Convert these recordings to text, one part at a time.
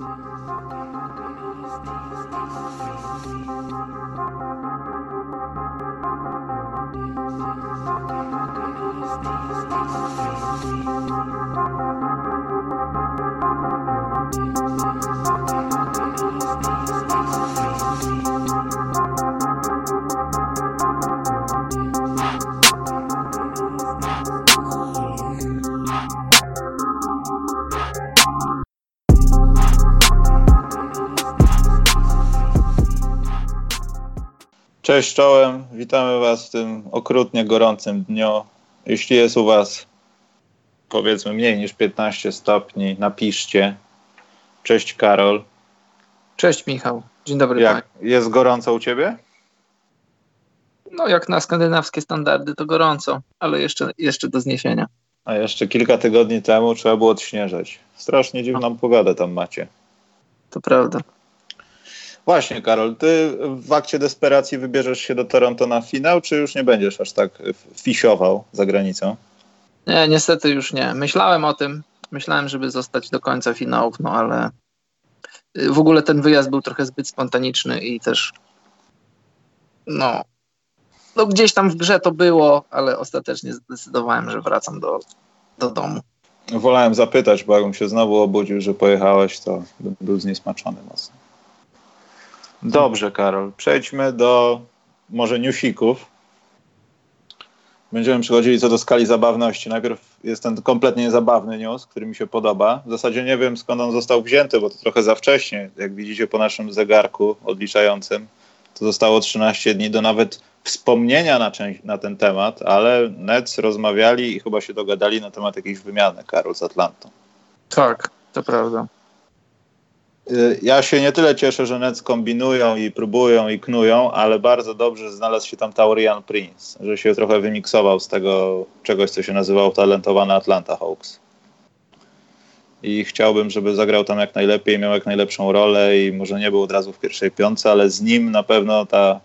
Thank Cześć czołem, witamy Was w tym okrutnie gorącym dniu. Jeśli jest u Was powiedzmy mniej niż 15 stopni, napiszcie. Cześć Karol. Cześć Michał, dzień dobry. Jak, jest gorąco u Ciebie? No jak na skandynawskie standardy to gorąco, ale jeszcze, jeszcze do zniesienia. A jeszcze kilka tygodni temu trzeba było odśnieżać. Strasznie dziwną no. pogodę tam macie. To prawda. Właśnie, Karol, ty w akcie desperacji wybierzesz się do Toronto na finał, czy już nie będziesz aż tak fisiował za granicą? Nie, niestety już nie. Myślałem o tym. Myślałem, żeby zostać do końca finałów, no ale y, w ogóle ten wyjazd był trochę zbyt spontaniczny i też no, no gdzieś tam w grze to było, ale ostatecznie zdecydowałem, że wracam do, do domu. Wolałem zapytać, bo jakbym się znowu obudził, że pojechałeś, to był zniesmaczony mocno. Dobrze, Karol. Przejdźmy do może newsików. Będziemy przechodzili co do skali zabawności. Najpierw jest ten kompletnie niezabawny news, który mi się podoba. W zasadzie nie wiem skąd on został wzięty, bo to trochę za wcześnie. Jak widzicie po naszym zegarku odliczającym, to zostało 13 dni do nawet wspomnienia na, część, na ten temat, ale Nets rozmawiali i chyba się dogadali na temat jakiejś wymiany Karol z Atlantą. Tak, to prawda. Y, ja się nie tyle cieszę, że Nets kombinują i próbują i knują, ale bardzo dobrze znalazł się tam Taurian Prince, że się trochę wymiksował z tego czegoś, co się nazywało talentowane Atlanta Hawks. I chciałbym, żeby zagrał tam jak najlepiej, miał jak najlepszą rolę i może nie był od razu w pierwszej piątce, ale z nim na pewno ta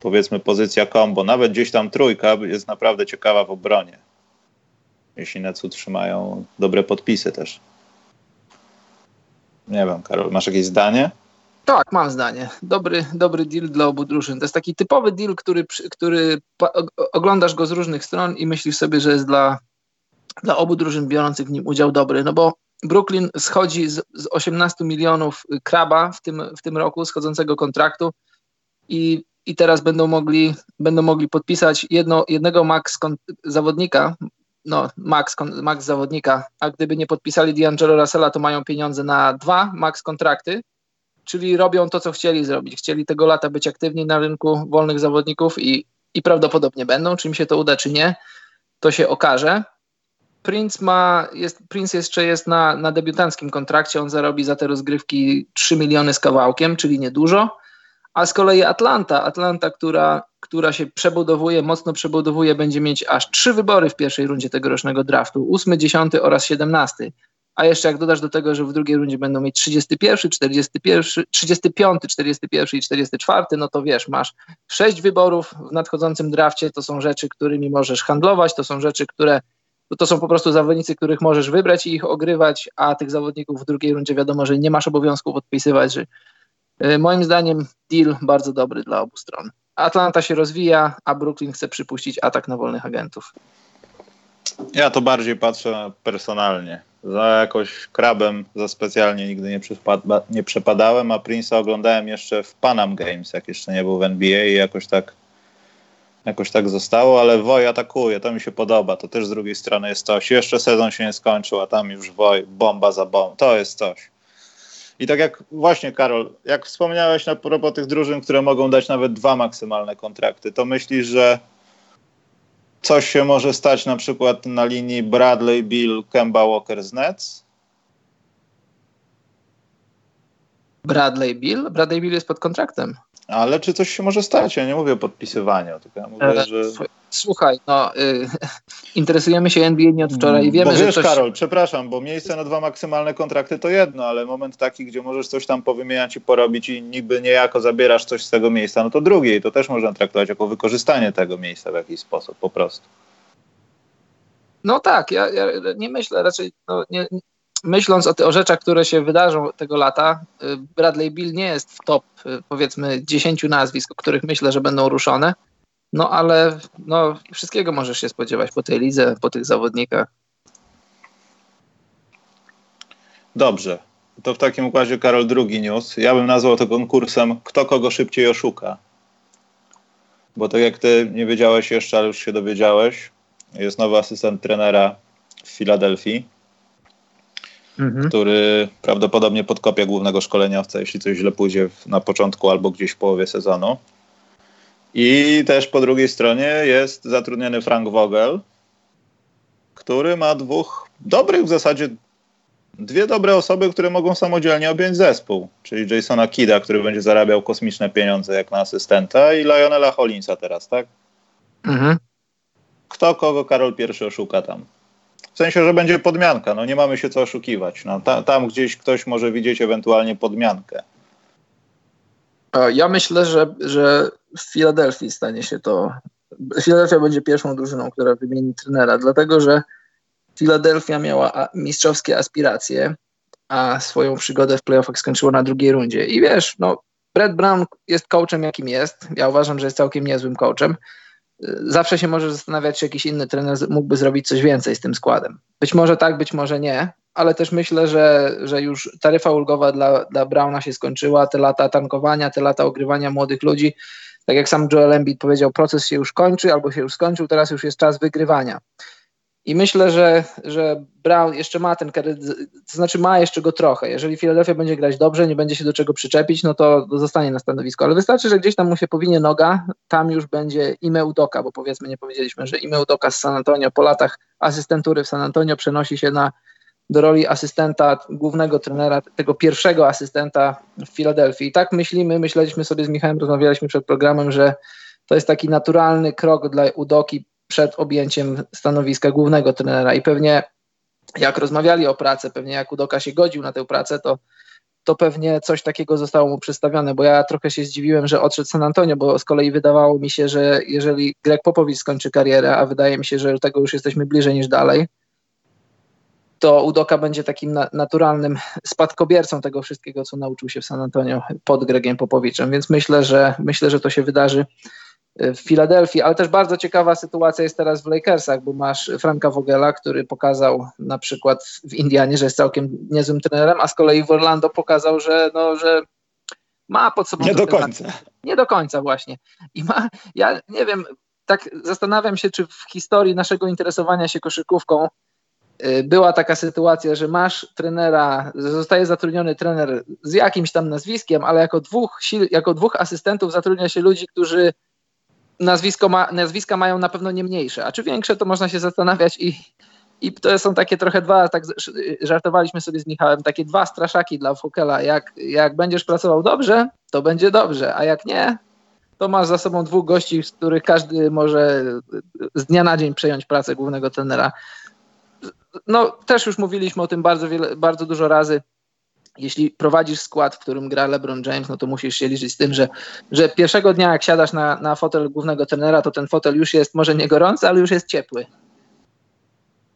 powiedzmy pozycja combo, nawet gdzieś tam trójka jest naprawdę ciekawa w obronie. Jeśli Nets utrzymają dobre podpisy też. Nie wiem, Karol, masz jakieś zdanie? Tak, mam zdanie. Dobry, dobry deal dla obu drużyn. To jest taki typowy deal, który, który oglądasz go z różnych stron i myślisz sobie, że jest dla, dla obu drużyn biorących w nim udział dobry. No bo Brooklyn schodzi z, z 18 milionów kraba w tym, w tym roku, schodzącego kontraktu i, i teraz będą mogli, będą mogli podpisać jedno, jednego max zawodnika, no, max, max zawodnika, a gdyby nie podpisali D'Angelo Russella, to mają pieniądze na dwa max kontrakty, czyli robią to, co chcieli zrobić. Chcieli tego lata być aktywni na rynku wolnych zawodników i, i prawdopodobnie będą. Czy im się to uda, czy nie, to się okaże. Prince, ma, jest, Prince jeszcze jest na, na debiutanckim kontrakcie, on zarobi za te rozgrywki 3 miliony z kawałkiem, czyli niedużo. A z kolei Atlanta, Atlanta, która która się przebudowuje, mocno przebudowuje, będzie mieć aż trzy wybory w pierwszej rundzie tegorocznego draftu, ósmy, dziesiąty oraz siedemnasty. A jeszcze jak dodasz do tego, że w drugiej rundzie będą mieć 31, 41, 35, 41 i 44, no to wiesz, masz sześć wyborów w nadchodzącym drafcie, to są rzeczy, którymi możesz handlować, to są rzeczy, które to są po prostu zawodnicy, których możesz wybrać i ich ogrywać, a tych zawodników w drugiej rundzie wiadomo, że nie masz obowiązku podpisywać, że moim zdaniem deal bardzo dobry dla obu stron. Atlanta się rozwija, a Brooklyn chce przypuścić atak na wolnych agentów. Ja to bardziej patrzę personalnie. Za jakoś krabem za specjalnie nigdy nie, nie przepadałem, a Prince'a oglądałem jeszcze w Panam Games, jak jeszcze nie był w NBA i jakoś tak jakoś tak zostało, ale Woj atakuje, to mi się podoba. To też z drugiej strony jest coś. Jeszcze sezon się nie skończył, a tam już Woj, bomba za bombą. To jest coś. I tak jak właśnie, Karol, jak wspomniałeś na propos tych drużyn, które mogą dać nawet dwa maksymalne kontrakty, to myślisz, że coś się może stać na przykład na linii Bradley, Bill, Kemba Walker z Nets? Bradley Bill? Bradley Bill jest pod kontraktem. Ale czy coś się może stać? Ja nie mówię o podpisywaniu, tylko ja mówię, e, że... Słuchaj, no, y, interesujemy się NBA nie od wczoraj i wiemy, bo wiesz, że coś... Karol, przepraszam, bo miejsce na dwa maksymalne kontrakty to jedno, ale moment taki, gdzie możesz coś tam powymieniać i porobić i niby niejako zabierasz coś z tego miejsca, no to drugie i to też można traktować jako wykorzystanie tego miejsca w jakiś sposób po prostu. No tak, ja, ja nie myślę raczej, no, nie, myśląc o, o rzeczach, które się wydarzą tego lata, y, Bradley Bill nie jest w top, y, powiedzmy, 10 nazwisk, o których myślę, że będą ruszone. No ale no, wszystkiego możesz się spodziewać po tej lidze, po tych zawodnikach. Dobrze. To w takim układzie, Karol, drugi news. Ja bym nazwał to konkursem Kto kogo szybciej oszuka. Bo tak jak ty nie wiedziałeś jeszcze, ale już się dowiedziałeś, jest nowy asystent trenera w Filadelfii, mhm. który prawdopodobnie podkopie głównego szkoleniowca, jeśli coś źle pójdzie na początku albo gdzieś w połowie sezonu. I też po drugiej stronie jest zatrudniony Frank Vogel, który ma dwóch dobrych w zasadzie dwie dobre osoby, które mogą samodzielnie objąć zespół, czyli Jasona Kida, który będzie zarabiał kosmiczne pieniądze jak na asystenta i Lionela Hollinsa teraz, tak? Mhm. Kto kogo Karol pierwszy oszuka tam? W sensie, że będzie podmianka, no nie mamy się co oszukiwać. No, ta, tam gdzieś ktoś może widzieć ewentualnie podmiankę. Ja myślę, że, że w Filadelfii stanie się to. Filadelfia będzie pierwszą drużyną, która wymieni trenera, dlatego że Filadelfia miała mistrzowskie aspiracje, a swoją przygodę w playoffach skończyła na drugiej rundzie. I wiesz, no, Brett Brown jest coachem, jakim jest. Ja uważam, że jest całkiem niezłym coachem. Zawsze się może zastanawiać, czy jakiś inny trener mógłby zrobić coś więcej z tym składem. Być może tak, być może nie, ale też myślę, że, że już taryfa ulgowa dla, dla Browna się skończyła. Te lata tankowania, te lata ogrywania młodych ludzi. Tak jak sam Joel Embiid powiedział, proces się już kończy albo się już skończył, teraz już jest czas wygrywania. I myślę, że, że Brown jeszcze ma ten kredyt, to znaczy ma jeszcze go trochę. Jeżeli Philadelphia będzie grać dobrze, nie będzie się do czego przyczepić, no to zostanie na stanowisku. Ale wystarczy, że gdzieś tam mu się powinie noga, tam już będzie Ime Udoka, bo powiedzmy, nie powiedzieliśmy, że Ime Udoka z San Antonio po latach asystentury w San Antonio przenosi się na, do roli asystenta głównego trenera, tego pierwszego asystenta w Filadelfii. I tak myślimy, myśleliśmy sobie z Michałem, rozmawialiśmy przed programem, że to jest taki naturalny krok dla Udoki przed objęciem stanowiska głównego trenera. I pewnie jak rozmawiali o pracy, pewnie jak Udoka się godził na tę pracę, to, to pewnie coś takiego zostało mu przedstawione, bo ja trochę się zdziwiłem, że odszedł San Antonio, bo z kolei wydawało mi się, że jeżeli Greg Popowicz skończy karierę, a wydaje mi się, że tego już jesteśmy bliżej niż dalej, to Udoka będzie takim na, naturalnym spadkobiercą tego wszystkiego, co nauczył się w San Antonio pod Gregiem Popowiczem, więc myślę, że myślę, że to się wydarzy w Filadelfii, ale też bardzo ciekawa sytuacja jest teraz w Lakersach, bo masz Franka Vogela, który pokazał na przykład w Indianie, że jest całkiem niezłym trenerem, a z kolei w Orlando pokazał, że, no, że ma pod sobą... Nie do końca. Nie do końca właśnie. I ma, ja nie wiem, tak zastanawiam się, czy w historii naszego interesowania się koszykówką y, była taka sytuacja, że masz trenera, zostaje zatrudniony trener z jakimś tam nazwiskiem, ale jako dwóch, jako dwóch asystentów zatrudnia się ludzi, którzy nazwisko ma, nazwiska mają na pewno nie mniejsze, a czy większe, to można się zastanawiać i, i to są takie trochę dwa, tak żartowaliśmy sobie z Michałem, takie dwa straszaki dla Fokela. Jak, jak będziesz pracował dobrze, to będzie dobrze, a jak nie, to masz za sobą dwóch gości, z których każdy może z dnia na dzień przejąć pracę głównego trenera. No, też już mówiliśmy o tym bardzo, wiele, bardzo dużo razy jeśli prowadzisz skład, w którym gra LeBron James, no to musisz się liczyć z tym, że, że pierwszego dnia, jak siadasz na, na fotel głównego trenera, to ten fotel już jest może nie gorący, ale już jest ciepły.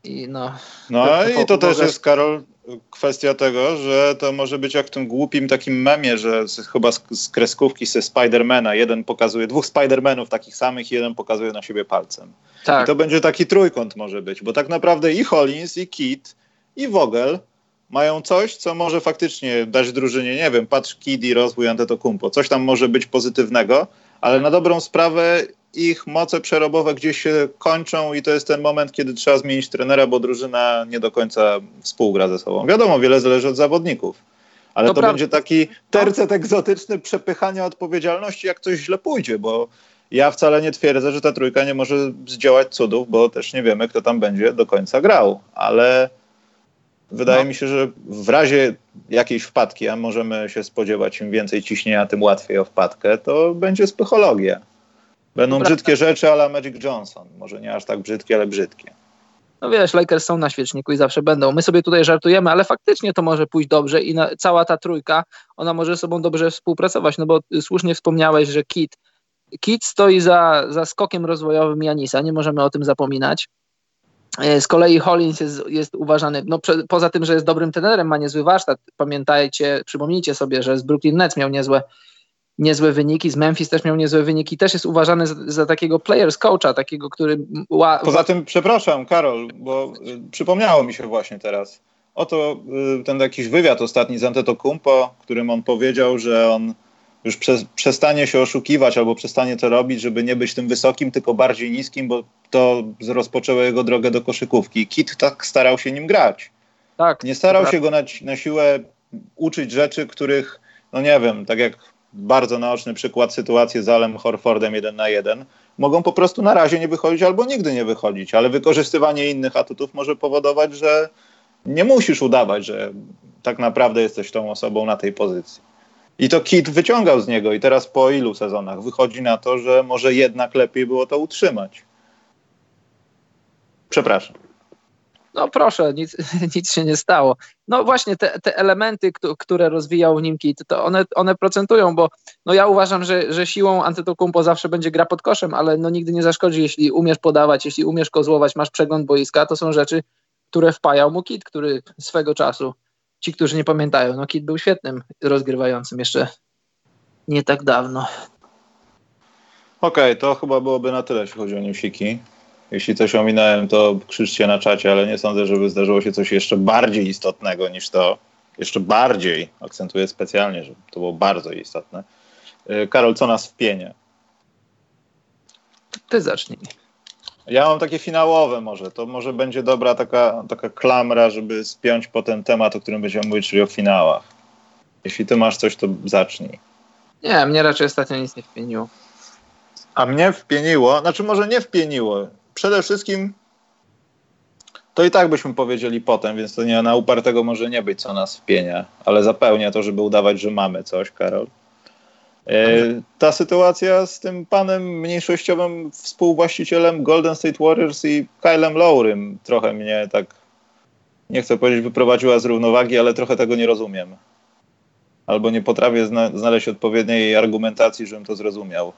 I no, no to, to, i to też jest, Karol, kwestia tego, że to może być jak w tym głupim takim memie, że z, chyba z, z kreskówki ze Spidermana, jeden pokazuje, dwóch Spidermanów takich samych jeden pokazuje na siebie palcem. Tak. I to będzie taki trójkąt może być, bo tak naprawdę i Hollins, i Kit, i Vogel mają coś, co może faktycznie dać drużynie, nie wiem, patrz Kid rozwój Antetokumpo, coś tam może być pozytywnego, ale na dobrą sprawę ich moce przerobowe gdzieś się kończą i to jest ten moment, kiedy trzeba zmienić trenera, bo drużyna nie do końca współgra ze sobą. Wiadomo, wiele zależy od zawodników, ale to, to będzie taki tercet egzotyczny przepychania odpowiedzialności, jak coś źle pójdzie, bo ja wcale nie twierdzę, że ta trójka nie może zdziałać cudów, bo też nie wiemy, kto tam będzie do końca grał, ale Wydaje no. mi się, że w razie jakiejś wpadki, a możemy się spodziewać, im więcej ciśnienia, tym łatwiej o wpadkę, to będzie psychologia. Będą brzydkie rzeczy ale Magic Johnson. Może nie aż tak brzydkie, ale brzydkie. No wiesz, Lakers są na świeczniku i zawsze będą. My sobie tutaj żartujemy, ale faktycznie to może pójść dobrze i na, cała ta trójka, ona może ze sobą dobrze współpracować, no bo słusznie wspomniałeś, że Kit, Kit stoi za, za skokiem rozwojowym Janisa, nie możemy o tym zapominać. Z kolei Hollins jest, jest uważany, no prze, poza tym, że jest dobrym trenerem, ma niezły warsztat. Pamiętajcie, przypomnijcie sobie, że z Brooklyn Nets miał niezłe, niezłe wyniki, z Memphis też miał niezłe wyniki. Też jest uważany za, za takiego players coacha, takiego, który... Poza tym, przepraszam, Karol, bo y, przypomniało mi się właśnie teraz. Oto y, ten jakiś wywiad ostatni z Antetokounmpo, w którym on powiedział, że on już prze, przestanie się oszukiwać albo przestanie to robić, żeby nie być tym wysokim, tylko bardziej niskim, bo to rozpoczęło jego drogę do koszykówki. Kit tak starał się nim grać. Tak. Nie starał się go na, na siłę uczyć rzeczy, których, no nie wiem, tak jak bardzo naoczny przykład sytuacji z Alem Horfordem jeden na jeden, mogą po prostu na razie nie wychodzić albo nigdy nie wychodzić, ale wykorzystywanie innych atutów może powodować, że nie musisz udawać, że tak naprawdę jesteś tą osobą na tej pozycji. I to Kit wyciągał z niego i teraz po ilu sezonach wychodzi na to, że może jednak lepiej było to utrzymać. Przepraszam. No proszę, nic, nic się nie stało. No właśnie te, te elementy, które rozwijał nim Kit, to one, one procentują, bo no ja uważam, że, że siłą Antetokounmpo zawsze będzie gra pod koszem, ale no nigdy nie zaszkodzi, jeśli umiesz podawać, jeśli umiesz kozłować, masz przegląd boiska, to są rzeczy, które wpajał mu Kit, który swego czasu ci, którzy nie pamiętają, no Kit był świetnym rozgrywającym jeszcze nie tak dawno. Okej, okay, to chyba byłoby na tyle, jeśli chodzi o newsiki. Jeśli coś ominąłem, to krzyczcie na czacie, ale nie sądzę, żeby zdarzyło się coś jeszcze bardziej istotnego niż to. Jeszcze bardziej, akcentuję specjalnie, że to było bardzo istotne. Y, Karol, co nas wpienie? Ty zacznij. Ja mam takie finałowe może. To może będzie dobra taka, taka klamra, żeby spiąć po ten temat, o którym będziemy mówić, czyli o finałach. Jeśli ty masz coś, to zacznij. Nie, mnie raczej ostatnio nic nie wpieniło. A mnie wpieniło, znaczy może nie wpieniło. Przede wszystkim to i tak byśmy powiedzieli potem, więc to nie na upartego może nie być, co nas wpienia, ale zapełnia to, żeby udawać, że mamy coś, Karol. E, ta sytuacja z tym panem mniejszościowym współwłaścicielem Golden State Warriors i Kylem Lowrym trochę mnie tak, nie chcę powiedzieć wyprowadziła z równowagi, ale trochę tego nie rozumiem. Albo nie potrafię zna znaleźć odpowiedniej argumentacji, żebym to zrozumiał.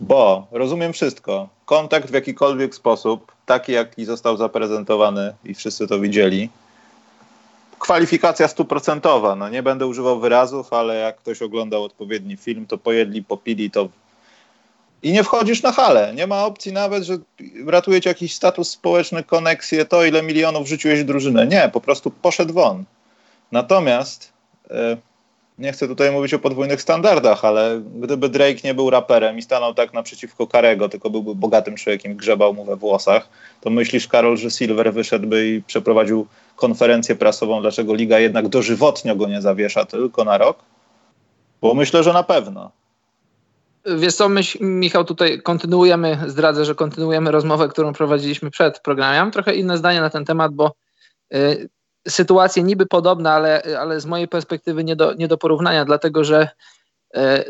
Bo rozumiem wszystko. Kontakt w jakikolwiek sposób, taki jaki został zaprezentowany i wszyscy to widzieli, kwalifikacja stuprocentowa. No nie będę używał wyrazów, ale jak ktoś oglądał odpowiedni film, to pojedli, popili to i nie wchodzisz na halę. Nie ma opcji nawet, że ratuje ci jakiś status społeczny, koneksję, to ile milionów rzuciłeś drużynę. Nie, po prostu poszedł won. Natomiast e, nie chcę tutaj mówić o podwójnych standardach, ale gdyby Drake nie był raperem i stanął tak naprzeciwko Karego, tylko byłby bogatym człowiekiem grzebał mu we włosach, to myślisz, Karol, że Silver wyszedłby i przeprowadził konferencję prasową, dlaczego liga jednak dożywotnio go nie zawiesza tylko na rok? Bo myślę, że na pewno. Wiesz co, my, Michał, tutaj kontynuujemy, zdradzę, że kontynuujemy rozmowę, którą prowadziliśmy przed programem. Ja mam trochę inne zdanie na ten temat, bo y, sytuacje niby podobne, ale, ale z mojej perspektywy nie do, nie do porównania, dlatego że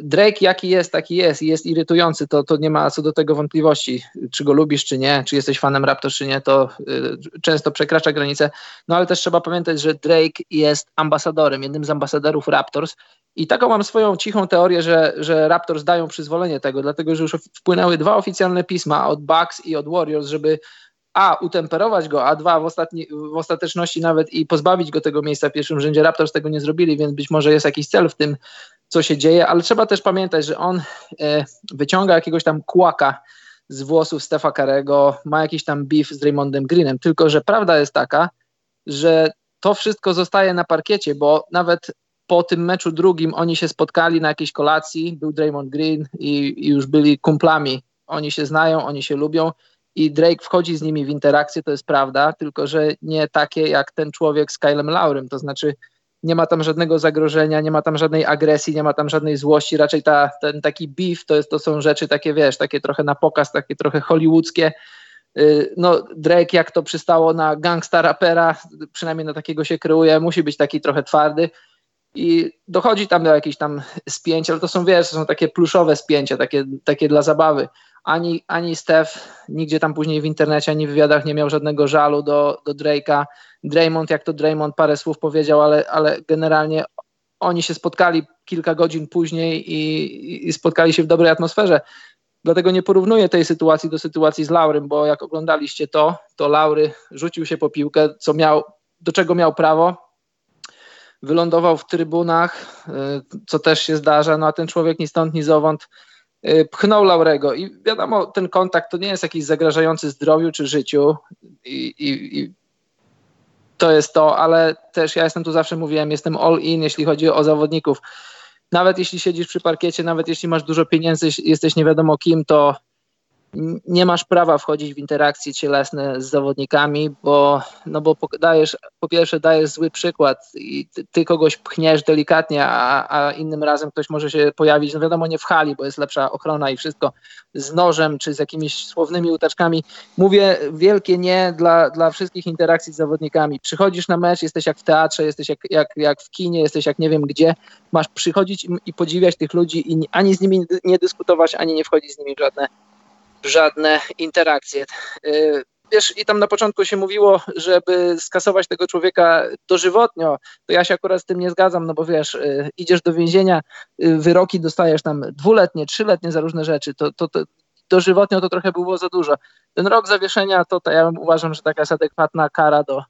Drake jaki jest, taki jest i jest irytujący, to, to nie ma co do tego wątpliwości, czy go lubisz, czy nie, czy jesteś fanem Raptors, czy nie, to y, często przekracza granice, no ale też trzeba pamiętać, że Drake jest ambasadorem, jednym z ambasadorów Raptors. I taką mam swoją cichą teorię, że, że Raptors dają przyzwolenie tego, dlatego że już wpłynęły dwa oficjalne pisma od Bucks i od Warriors, żeby a, utemperować go, a dwa, w, ostatni, w ostateczności nawet i pozbawić go tego miejsca w pierwszym rzędzie. Raptors tego nie zrobili, więc być może jest jakiś cel w tym, co się dzieje, ale trzeba też pamiętać, że on e, wyciąga jakiegoś tam kłaka z włosów Stefa Karego, ma jakiś tam beef z Raymondem Greenem, tylko że prawda jest taka, że to wszystko zostaje na parkiecie, bo nawet po tym meczu drugim oni się spotkali na jakiejś kolacji, był Draymond Green i, i już byli kumplami. Oni się znają, oni się lubią i Drake wchodzi z nimi w interakcję, to jest prawda, tylko że nie takie jak ten człowiek z Kylem Laurem, to znaczy nie ma tam żadnego zagrożenia, nie ma tam żadnej agresji, nie ma tam żadnej złości, raczej ta, ten taki beef to, jest, to są rzeczy takie, wiesz, takie trochę na pokaz, takie trochę hollywoodzkie. Y, no, Drake, jak to przystało na gangsta rapera, przynajmniej na takiego się kreuje, musi być taki trochę twardy. I dochodzi tam do jakichś tam spięć, ale to są, wiesz, to są takie pluszowe spięcia, takie, takie dla zabawy ani, ani Steph nigdzie tam później w internecie, ani w wywiadach nie miał żadnego żalu do, do Drake'a. Draymond, jak to Draymond parę słów powiedział, ale, ale generalnie oni się spotkali kilka godzin później i, i spotkali się w dobrej atmosferze. Dlatego nie porównuję tej sytuacji do sytuacji z Laurym, bo jak oglądaliście to, to Laury rzucił się po piłkę, co miał, do czego miał prawo. Wylądował w trybunach, y, co też się zdarza, no a ten człowiek ni stąd, ni zowąd pchnął Laurego. I wiadomo, ten kontakt to nie jest jakiś zagrażający zdrowiu czy życiu. I, i, i to jest to, ale też ja jestem tu zawsze mówiłem, jestem all in, jeśli chodzi o zawodników nawet jeśli siedzisz przy parkiecie, nawet jeśli masz dużo pieniędzy, jesteś nie wiadomo kim, to nie masz prawa wchodzić w interakcje cielesne z zawodnikami, bo, no bo dajesz, po pierwsze dajesz zły przykład i ty, kogoś pchniesz delikatnie, a, a, innym razem ktoś może się pojawić, no wiadomo nie w hali, bo jest lepsza ochrona i wszystko, z nożem czy z jakimiś słownymi utaczkami. Mówię wielkie nie dla, dla wszystkich interakcji z zawodnikami. Przychodzisz na mecz, jesteś jak w teatrze, jesteś jak, jak, jak w kinie, jesteś jak nie wiem gdzie, masz przychodzić i, i podziwiać tych ludzi i ani z nimi nie dyskutować, ani nie wchodzić z nimi w żadne żadne interakcje. Y, wiesz, i tam na początku się mówiło, żeby skasować tego człowieka dożywotnio, to ja się akurat z tym nie zgadzam, no bo wiesz, y, idziesz do więzienia, y, wyroki dostajesz tam dwuletnie, trzyletnie za różne rzeczy, to, to, to dożywotnio to trochę było za dużo. Ten rok zawieszenia, to, to ja uważam, że taka jest adekwatna kara do,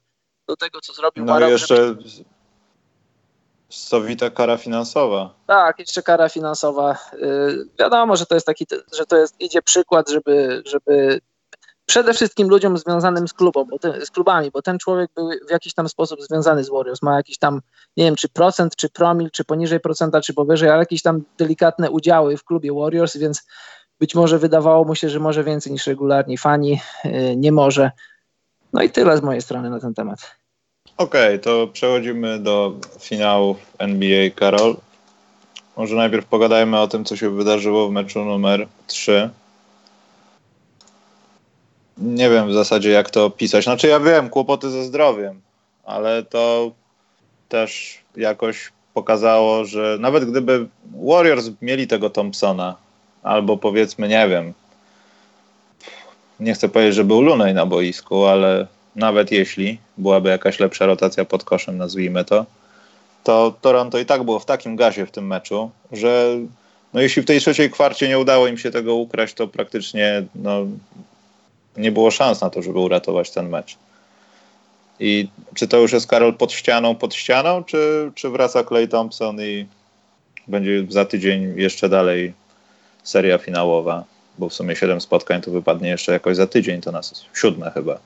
do tego, co zrobił No jeszcze Sowita kara finansowa. Tak, jeszcze kara finansowa. Yy, wiadomo, że to jest taki, że to jest, idzie przykład, żeby, żeby przede wszystkim ludziom związanym z klubą, bo z klubami, bo ten człowiek był w jakiś tam sposób związany z Warriors, ma jakiś tam, nie wiem, czy procent, czy promil, czy poniżej procenta, czy powyżej, ale jakieś tam delikatne udziały w klubie Warriors, więc być może wydawało mu się, że może więcej niż regularni fani, yy, nie może. No i tyle z mojej strony na ten temat. Okej, okay, to przechodzimy do finałów NBA, Karol. Może najpierw pogadajmy o tym, co się wydarzyło w meczu numer 3. Nie wiem w zasadzie, jak to opisać. Znaczy, ja wiem, kłopoty ze zdrowiem, ale to też jakoś pokazało, że nawet gdyby Warriors mieli tego Thompsona, albo powiedzmy, nie wiem, nie chcę powiedzieć, że był Lunej na boisku, ale nawet jeśli byłaby jakaś lepsza rotacja pod koszem, nazwijmy to, to Toronto i tak było w takim gazie w tym meczu, że no jeśli w tej trzeciej kwarcie nie udało im się tego ukraść, to praktycznie no, nie było szans na to, żeby uratować ten mecz. I czy to już jest Karol pod ścianą, pod ścianą, czy, czy wraca Clay Thompson i będzie za tydzień jeszcze dalej seria finałowa? Bo w sumie 7 spotkań to wypadnie jeszcze jakoś za tydzień, to nas siódme chyba.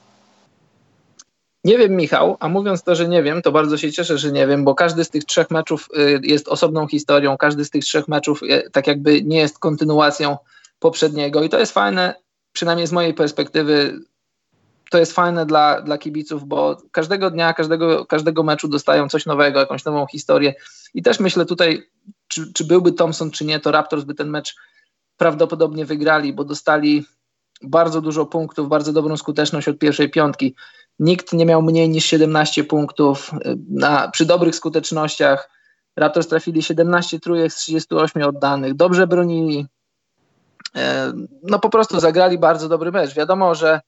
Nie wiem, Michał, a mówiąc to, że nie wiem, to bardzo się cieszę, że nie wiem, bo każdy z tych trzech meczów y, jest osobną historią, każdy z tych trzech meczów y, tak jakby nie jest kontynuacją poprzedniego i to jest fajne, przynajmniej z mojej perspektywy, to jest fajne dla, dla kibiców, bo każdego dnia, każdego, każdego meczu dostają coś nowego, jakąś nową historię i też myślę tutaj, czy, czy byłby Thompson, czy nie, to Raptors by ten mecz prawdopodobnie wygrali, bo dostali bardzo dużo punktów, bardzo dobrą skuteczność od pierwszej piątki. Nikt nie miał mniej niż 17 punktów na, przy dobrych skutecznościach. Raptors trafili 17 trójek z 38 oddanych. Dobrze bronili. E, no po prostu zagrali bardzo dobry mecz. Wiadomo, że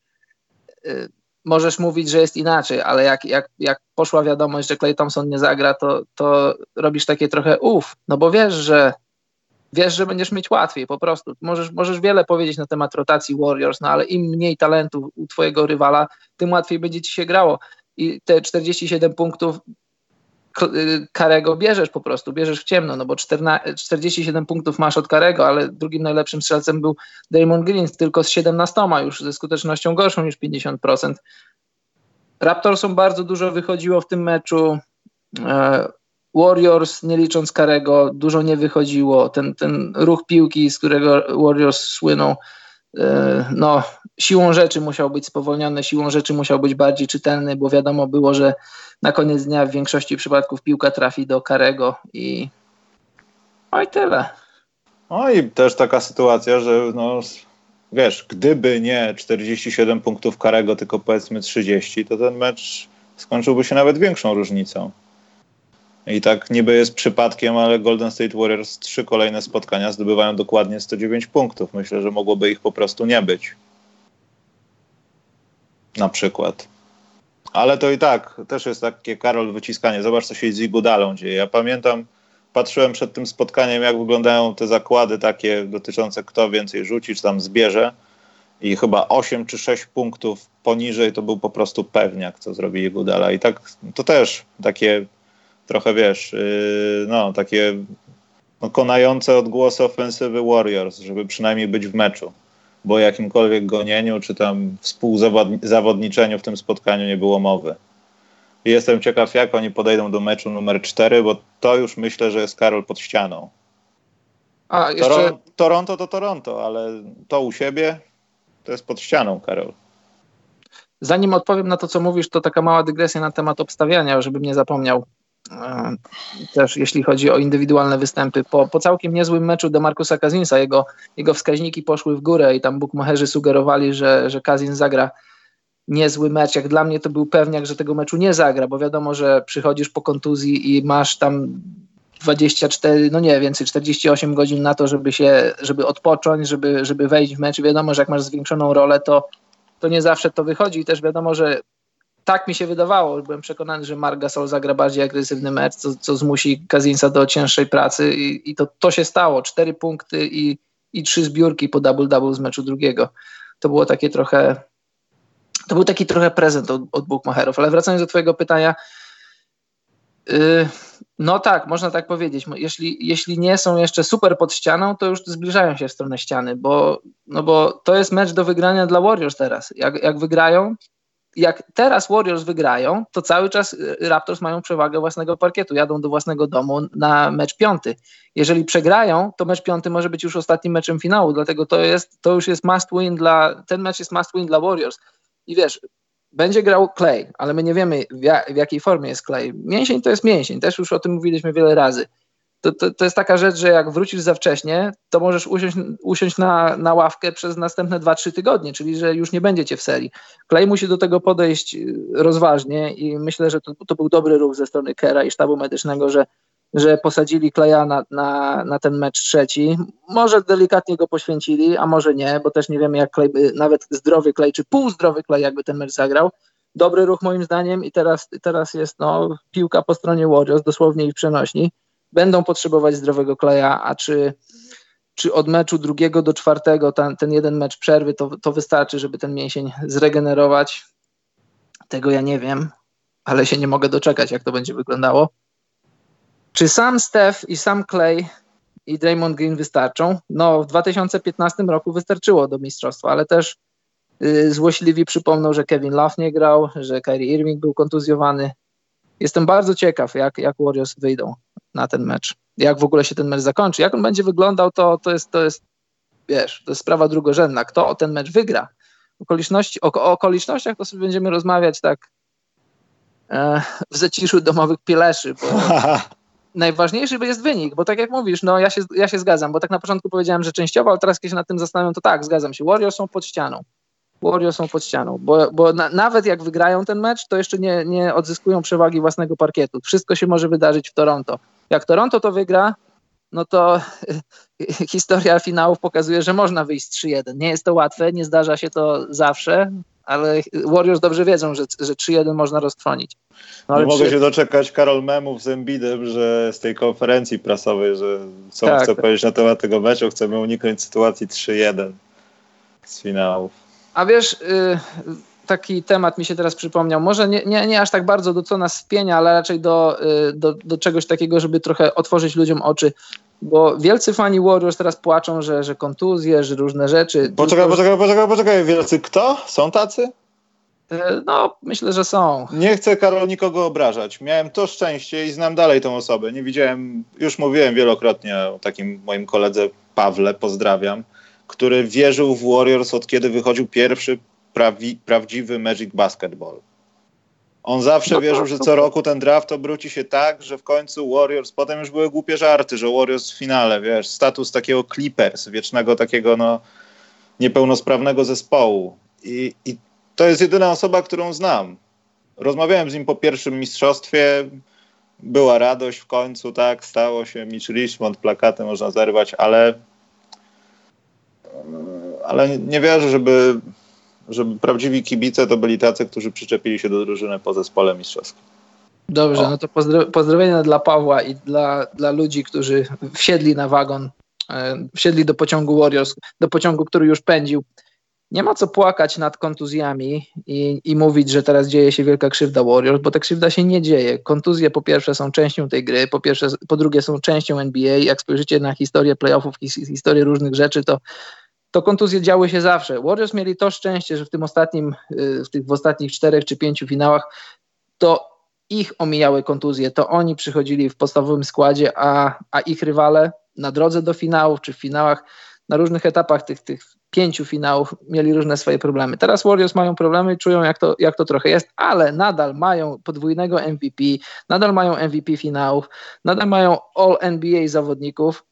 e, możesz mówić, że jest inaczej, ale jak, jak, jak poszła wiadomość, że Clay Thompson nie zagra, to, to robisz takie trochę uff, no bo wiesz, że wiesz, że będziesz mieć łatwiej po prostu. Możesz, możesz wiele powiedzieć na temat rotacji Warriors, no ale im mniej talentu u twojego rywala, tym łatwiej będzie ci się grało. I te 47 punktów y, Karego bierzesz po prostu, bierzesz w ciemno, no bo 14, 47 punktów masz od Karego, ale drugim najlepszym strzelcem był Damon Green, tylko z 17 już ze skutecznością gorszą niż 50%. Raptorsom bardzo dużo wychodziło w tym meczu. Warriors, nie licząc Karego, dużo nie wychodziło. Ten, ten ruch piłki, z którego Warriors słyną, e, no, siłą rzeczy musiał być spowolniony, siłą rzeczy musiał być bardziej czytelny, bo wiadomo było, że na koniec dnia w większości przypadków piłka trafi do Karego i no i tyle. No i też taka sytuacja, że no, wiesz, gdyby nie 47 punktów Karego, tylko powiedzmy 30, to ten mecz skończyłby się nawet większą różnicą. I tak niby jest przypadkiem, ale Golden State Warriors trzy kolejne spotkania zdobywają dokładnie 109 punktów. Myślę, że mogłoby ich po prostu nie być. Na przykład. Ale to i tak też jest takie Karol wyciskanie. Zobacz, co się z Igudalą dzieje. Ja pamiętam patrzyłem przed tym spotkaniem, jak wyglądają te zakłady takie dotyczące kto więcej rzuci, czy tam zbierze. I chyba 8 czy 6 punktów poniżej to był po prostu pewniak, co zrobili Gudala. I tak to też takie trochę wiesz, yy, no takie no, konające odgłosy ofensywy Warriors, żeby przynajmniej być w meczu. Bo o jakimkolwiek gonieniu czy tam współzawodniczeniu w tym spotkaniu nie było mowy. I jestem ciekaw, jak oni podejdą do meczu numer 4, bo to już myślę, że jest Karol pod ścianą. A, jeszcze... Toronto to Toronto, ale to u siebie to jest pod ścianą, Karol. Zanim odpowiem na to, co mówisz, to taka mała dygresja na temat obstawiania, żebym nie zapomniał. E, też jeśli chodzi o indywidualne występy. Po, po całkiem niezłym meczu do Markusa Kazinsa jego, jego wskaźniki poszły w górę i tam bukmacherzy sugerowali, że, że Kazin zagra niezły mecz. Jak dla mnie to był pewniak, że tego meczu nie zagra, bo wiadomo, że przychodzisz po kontuzji i masz tam 24, no nie, więcej, 48 godzin na to, żeby się, żeby odpocząć, żeby, żeby wejść w mecz. Wiadomo, że jak masz zwiększoną rolę, to, to nie zawsze to wychodzi i też wiadomo, że tak mi się wydawało. Byłem przekonany, że Mark Gasol zagra bardziej agresywny mecz, co, co zmusi Kazinsa do cięższej pracy i, i to, to się stało. Cztery punkty i, i trzy zbiórki po double-double z meczu drugiego. To było takie trochę to był taki trochę prezent od, od bookmacherów. Ale wracając do twojego pytania, yy, no tak, można tak powiedzieć. Jeśli, jeśli nie są jeszcze super pod ścianą, to już zbliżają się w stronę ściany, bo, no bo to jest mecz do wygrania dla Warriors teraz. Jak, jak wygrają, jak teraz Warriors wygrają, to cały czas y, Raptors mają przewagę własnego parkietu, jadą do własnego domu na mecz piąty. Jeżeli przegrają, to mecz piąty może być już ostatnim meczem finału, dlatego to, jest, to już jest must win dla, ten mecz jest must win dla Warriors. I wiesz, będzie grał Clay, ale my nie wiemy w, w, jakiej formie jest Clay. Mięsień to jest mięsień, też już o tym mówiliśmy wiele razy. To, to, to jest taka rzecz, że jak wrócisz za wcześnie, to możesz usiąść, usiąść na, na ławkę przez następne 2-3 tygodnie, czyli że już nie będziecie w serii. Clay musi do tego podejść y, rozważnie i myślę, że to, to był dobry ruch ze strony Kera i sztabu medycznego, że że posadzili Kleja na, na, na ten mecz trzeci. Może delikatnie go poświęcili, a może nie, bo też nie wiemy, jak Klej, nawet zdrowy Klej, czy półzdrowy Klej, jakby ten mecz zagrał. Dobry ruch moim zdaniem i teraz, teraz jest no, piłka po stronie Warriors, dosłownie ich przenośni. Będą potrzebować zdrowego Kleja, a czy, czy od meczu drugiego do czwartego ten, ten jeden mecz przerwy to, to wystarczy, żeby ten mięsień zregenerować? Tego ja nie wiem, ale się nie mogę doczekać, jak to będzie wyglądało. Czy sam Steph i sam Clay i Draymond Green wystarczą? No, w 2015 roku wystarczyło do mistrzostwa, ale też yy, złośliwi przypomną, że Kevin Love nie grał, że Kyrie Irving był kontuzjowany. Jestem bardzo ciekaw, jak, jak Warriors wyjdą na ten mecz. Jak w ogóle się ten mecz zakończy. Jak on będzie wyglądał, to, to, jest, to jest, wiesz, to jest sprawa drugorzędna. Kto ten mecz wygra? Okoliczności, o, o okolicznościach to sobie będziemy rozmawiać tak e, w zaciszu domowych pieleszy, bo najważniejszy jest wynik, bo tak jak mówisz, no ja się, ja się zgadzam, bo tak na początku powiedziałem, że częściowo, ale teraz kiedy się nad tym zastanawiam, to tak, zgadzam się. Warriors są pod ścianą. Warriors są pod ścianą, bo, bo na, nawet jak wygrają ten mecz, to jeszcze nie, nie odzyskują przewagi własnego parkietu. Wszystko się może wydarzyć w Toronto. Jak Toronto to wygra, no to historia finałów pokazuje, że można wyjść z 3-1. Nie jest to łatwe, nie zdarza się to zawsze, ale Warriors dobrze wiedzą, że, że 3-1 można roztrwonić. No, nie mogę się doczekać Karol Memów z Embidem, że z tej konferencji prasowej, że co tak, chcę tak. powiedzieć na temat tego meczu, chcemy uniknąć sytuacji 3-1 z finałów. A wiesz, y, taki temat mi się teraz przypomniał, może nie, nie, nie aż tak bardzo do co nas spienia, ale raczej do, y, do, do czegoś takiego, żeby trochę otworzyć ludziom oczy bo wielcy fani Warriors teraz płaczą, że, że kontuzje, że różne rzeczy. Poczekaj, tylko... poczekaj, poczekaj, poczekaj, wielcy kto? Są tacy? E, no, myślę, że są. Nie chcę, Karol, nikogo obrażać. Miałem to szczęście i znam dalej tą osobę. Nie widziałem, już mówiłem wielokrotnie o takim moim koledze Pawle, pozdrawiam, który wierzył w Warriors od kiedy wychodził pierwszy prawi, prawdziwy Magic Basketball. On zawsze no wierzył, że co roku ten draft obróci się tak, że w końcu Warriors, potem już były głupie żarty, że Warriors w finale, wiesz, status takiego Clippers, wiecznego takiego no niepełnosprawnego zespołu. I, I to jest jedyna osoba, którą znam. Rozmawiałem z nim po pierwszym mistrzostwie, była radość w końcu, tak, stało się Mitch Richmond, plakaty można zerwać, ale ale nie wierzę, żeby żeby prawdziwi kibice to byli tacy, którzy przyczepili się do drużyny po zespole mistrzowskim. Dobrze, o. no to pozdrowienia dla Pawła i dla, dla ludzi, którzy wsiedli na wagon, e, wsiedli do pociągu Warriors, do pociągu, który już pędził. Nie ma co płakać nad kontuzjami i, i mówić, że teraz dzieje się wielka krzywda Warriors, bo ta krzywda się nie dzieje. Kontuzje po pierwsze są częścią tej gry, po, pierwsze, po drugie są częścią NBA. Jak spojrzycie na historię playoffów, historię różnych rzeczy, to to kontuzje działy się zawsze. Warriors mieli to szczęście, że w tym ostatnim, y, w tych w ostatnich czterech czy pięciu finałach to ich omijały kontuzje, to oni przychodzili w podstawowym składzie, a, a ich rywale na drodze do finałów czy w finałach, na różnych etapach tych, tych pięciu finałów mieli różne swoje problemy. Teraz Warriors mają problemy czują, jak to, jak to trochę jest, ale nadal mają podwójnego MVP, nadal mają MVP finałów, nadal mają All NBA zawodników,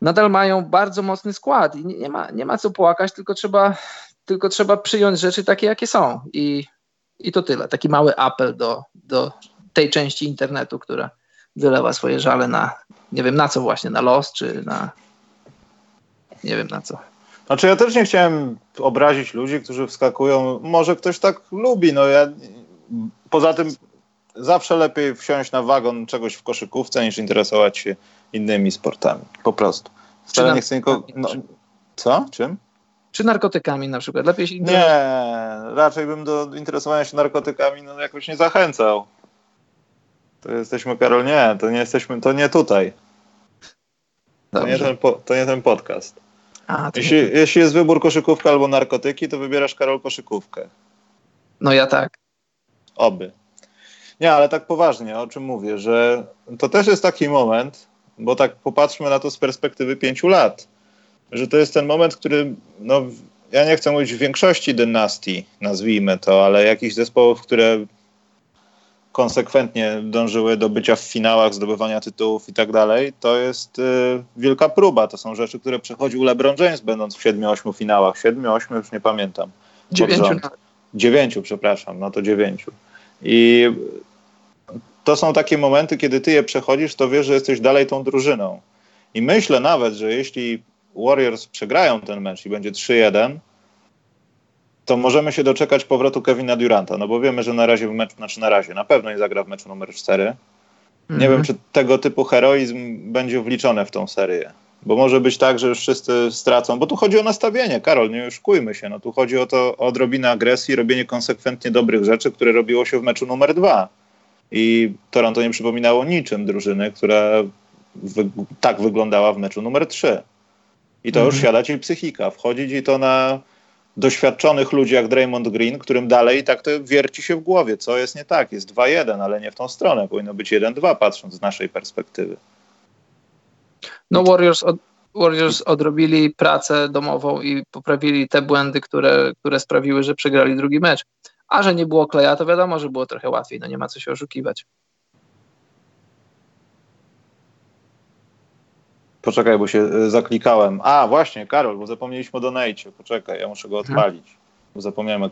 nadal mają bardzo mocny skład i nie ma, nie ma co płakać, tylko trzeba, tylko trzeba przyjąć rzeczy takie, jakie są. I, i to tyle. Taki mały apel do, do tej części internetu, która wylewa swoje żale na, nie wiem na co właśnie, na los, czy na, nie wiem na co. Znaczy ja też nie chciałem obrazić ludzi, którzy wskakują, może ktoś tak lubi, no ja poza tym zawsze lepiej wsiąść na wagon czegoś w koszykówce niż interesować się innymi sportami. Po prostu. Wcale nie chcę nikogo. No, co? Czym? Czy narkotykami na przykład? Lepiej się Nie, raczej bym do interesowania się narkotykami no, jakoś nie zachęcał. To jesteśmy, Karol, nie, to nie jesteśmy, to nie tutaj. To nie, ten, to nie ten podcast. A, jeśli, nie... jeśli jest wybór koszykówka albo narkotyki, to wybierasz, Karol, koszykówkę. No ja tak. Oby. Nie, ale tak poważnie, o czym mówię, że to też jest taki moment, bo tak popatrzmy na to z perspektywy pięciu lat, że to jest ten moment, który, no, ja nie chcę mówić w większości dynastii, nazwijmy to, ale jakichś zespołów, które konsekwentnie dążyły do bycia w finałach, zdobywania tytułów i tak dalej, to jest y, wielka próba. To są rzeczy, które przechodził LeBron James, będąc w 7-8 finałach. 7-8 już nie pamiętam. Dziewięciu. Dziewięciu, przepraszam, no to dziewięciu. I to są takie momenty, kiedy ty je przechodzisz, to wiesz, że jesteś dalej tą drużyną. I myślę nawet, że jeśli Warriors przegrają ten mecz i będzie 3-1, to możemy się doczekać powrotu Kevina Duranta, no bo wiemy, że na razie w meczu, znaczy na razie, na pewno nie zagra w meczu numer 4. Nie mhm. wiem, czy tego typu heroizm będzie wliczone w tą serię. Bo może być tak, że już wszyscy stracą, bo tu chodzi o nastawienie, Karol, nie oszukujmy się. No tu chodzi o to, o odrobinę agresji, robienie konsekwentnie dobrych rzeczy, które robiło się w meczu numer dwa. I Toronto nie przypominało niczym drużyny, która wy tak wyglądała w meczu numer 3. I to mhm. już siada ci psychika. Wchodzi ci to na doświadczonych ludzi jak Draymond Green, którym dalej tak to wierci się w głowie, co jest nie tak. Jest 2-1, ale nie w tą stronę. Powinno być 1-2, patrząc z naszej perspektywy. No Warriors, od, Warriors odrobili pracę domową i poprawili te błędy, które, które sprawiły, że przegrali drugi mecz. A że nie było kleja, to wiadomo, że było trochę łatwiej. No nie ma co się oszukiwać. Poczekaj, bo się y, zaklikałem. A, właśnie, Karol, bo zapomnieliśmy o donajcie. Poczekaj, ja muszę go mhm. odpalić. Hmm. Bo zapomniałem. Y,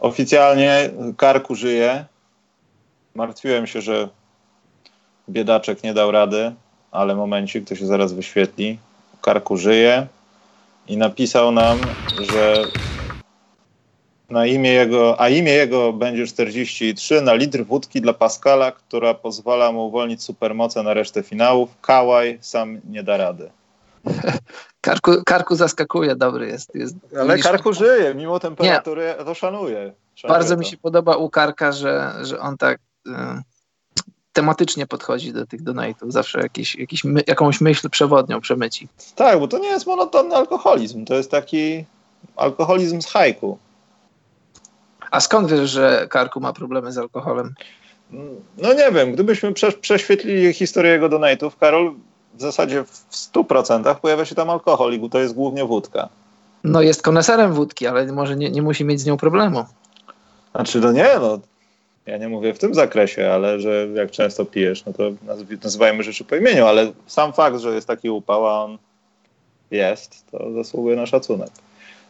oficjalnie Karku żyje. Martwiłem się, że biedaczek nie dał rady, ale momencik, to się zaraz wyświetli. Karku żyje i napisał nam, że na imię jego, a imię jego będzie 43 na litr wódki dla Pascala, która pozwala mu uwolnić supermoce na resztę finałów. Kałaj sam nie da rady. Karku, karku zaskakuje, dobry jest. jest Ale Karku żyje, mimo temperatury, nie. to szanuje. Bardzo to. mi się podoba u Karka, że, że on tak y, tematycznie podchodzi do tych donate'ów. Zawsze jakiś, jakiś my, jakąś myśl przewodnią przemyci. Tak, bo to nie jest monotonny alkoholizm, to jest taki alkoholizm z hajku. A skąd wiesz, że Karku ma problemy z alkoholem? No nie wiem, gdybyśmy prze, prześwietlili historię jego donate'ów, Karol, w zasadzie w 100% pojawia się tam alkohol i to jest głównie wódka. No jest koneserem wódki, ale może nie, nie musi mieć z nią problemu. Znaczy, no nie, no ja nie mówię w tym zakresie, ale że jak często pijesz, no to nazywajmy rzeczy po imieniu, ale sam fakt, że jest taki upał, a on jest, to zasługuje na szacunek.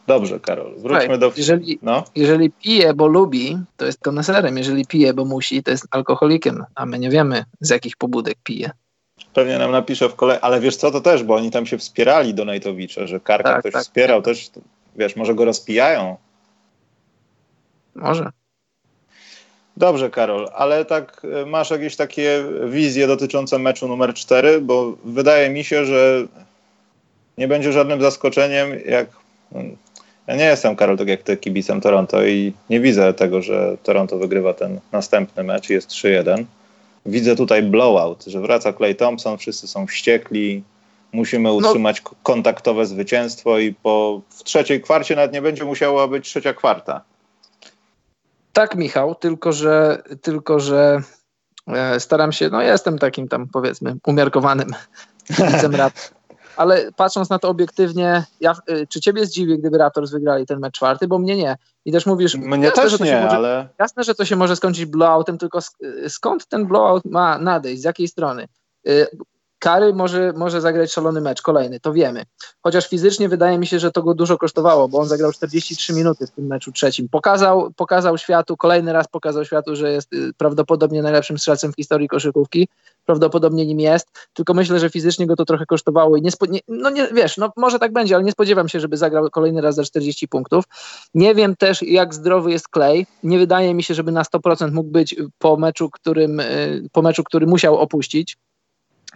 Dobrze, Karol, wróćmy Słuchaj, do... Jeżeli, no? jeżeli pije, bo lubi, to jest koneserem. Jeżeli pije, bo musi, to jest alkoholikiem. A my nie wiemy, z jakich pobudek pije. Pewnie nam napisze w kolei, ale wiesz co, to też, bo oni tam się wspierali do Najtowicza, że Karka tak, ktoś tak, wspierał, tak. też, wiesz, może go rozpijają. Może. Dobrze, Karol, ale tak e, masz jakieś takie wizje dotyczące meczu numer 4, bo wydaje mi się, że nie będzie żadnym zaskoczeniem, jak. Ja nie jestem, Karol, tak jak ty, kibicem Toronto i nie widzę tego, że Toronto wygrywa ten następny mecz i jest 3-1. Widzę tutaj blowout, że wraca Clay Thompson, wszyscy są wściekli, musimy no. utrzymać no. kontaktowe zwycięstwo i po w trzeciej kwarcie nawet nie będzie musiała być trzecia kwarta. Tak, Michał, tylko że, tylko że e, staram się, no jestem takim tam powiedzmy umiarkowanym widzem rap. Ale patrząc na to obiektywnie, ja, e, czy ciebie zdziwi, gdyby Raptors wygrali ten mecz czwarty, bo mnie nie. I też mówisz, mnie jasne, też nie, może, ale... Jasne, że to się może skończyć blowoutem, tylko e, skąd ten blowout ma nadejść, z jakiej strony? Kary może, może zagrać szalony mecz, kolejny, to wiemy. Chociaż fizycznie wydaje mi się, że to go dużo kosztowało, bo on zagrał 43 minuty w tym meczu trzecim. Pokazał, pokazał światu, kolejny raz pokazał światu, że jest y, prawdopodobnie najlepszym strzelcem w historii koszykówki. Prawdopodobnie nim jest, tylko myślę, że fizycznie go to trochę kosztowało i nie, nie, no nie wiesz, no może tak będzie, ale nie spodziewam się, żeby zagrał kolejny raz za 40 punktów. Nie wiem też, jak zdrowy jest Clay. Nie wydaje mi się, żeby na 100% mógł być po meczu, którym, y, po meczu, który musiał opuścić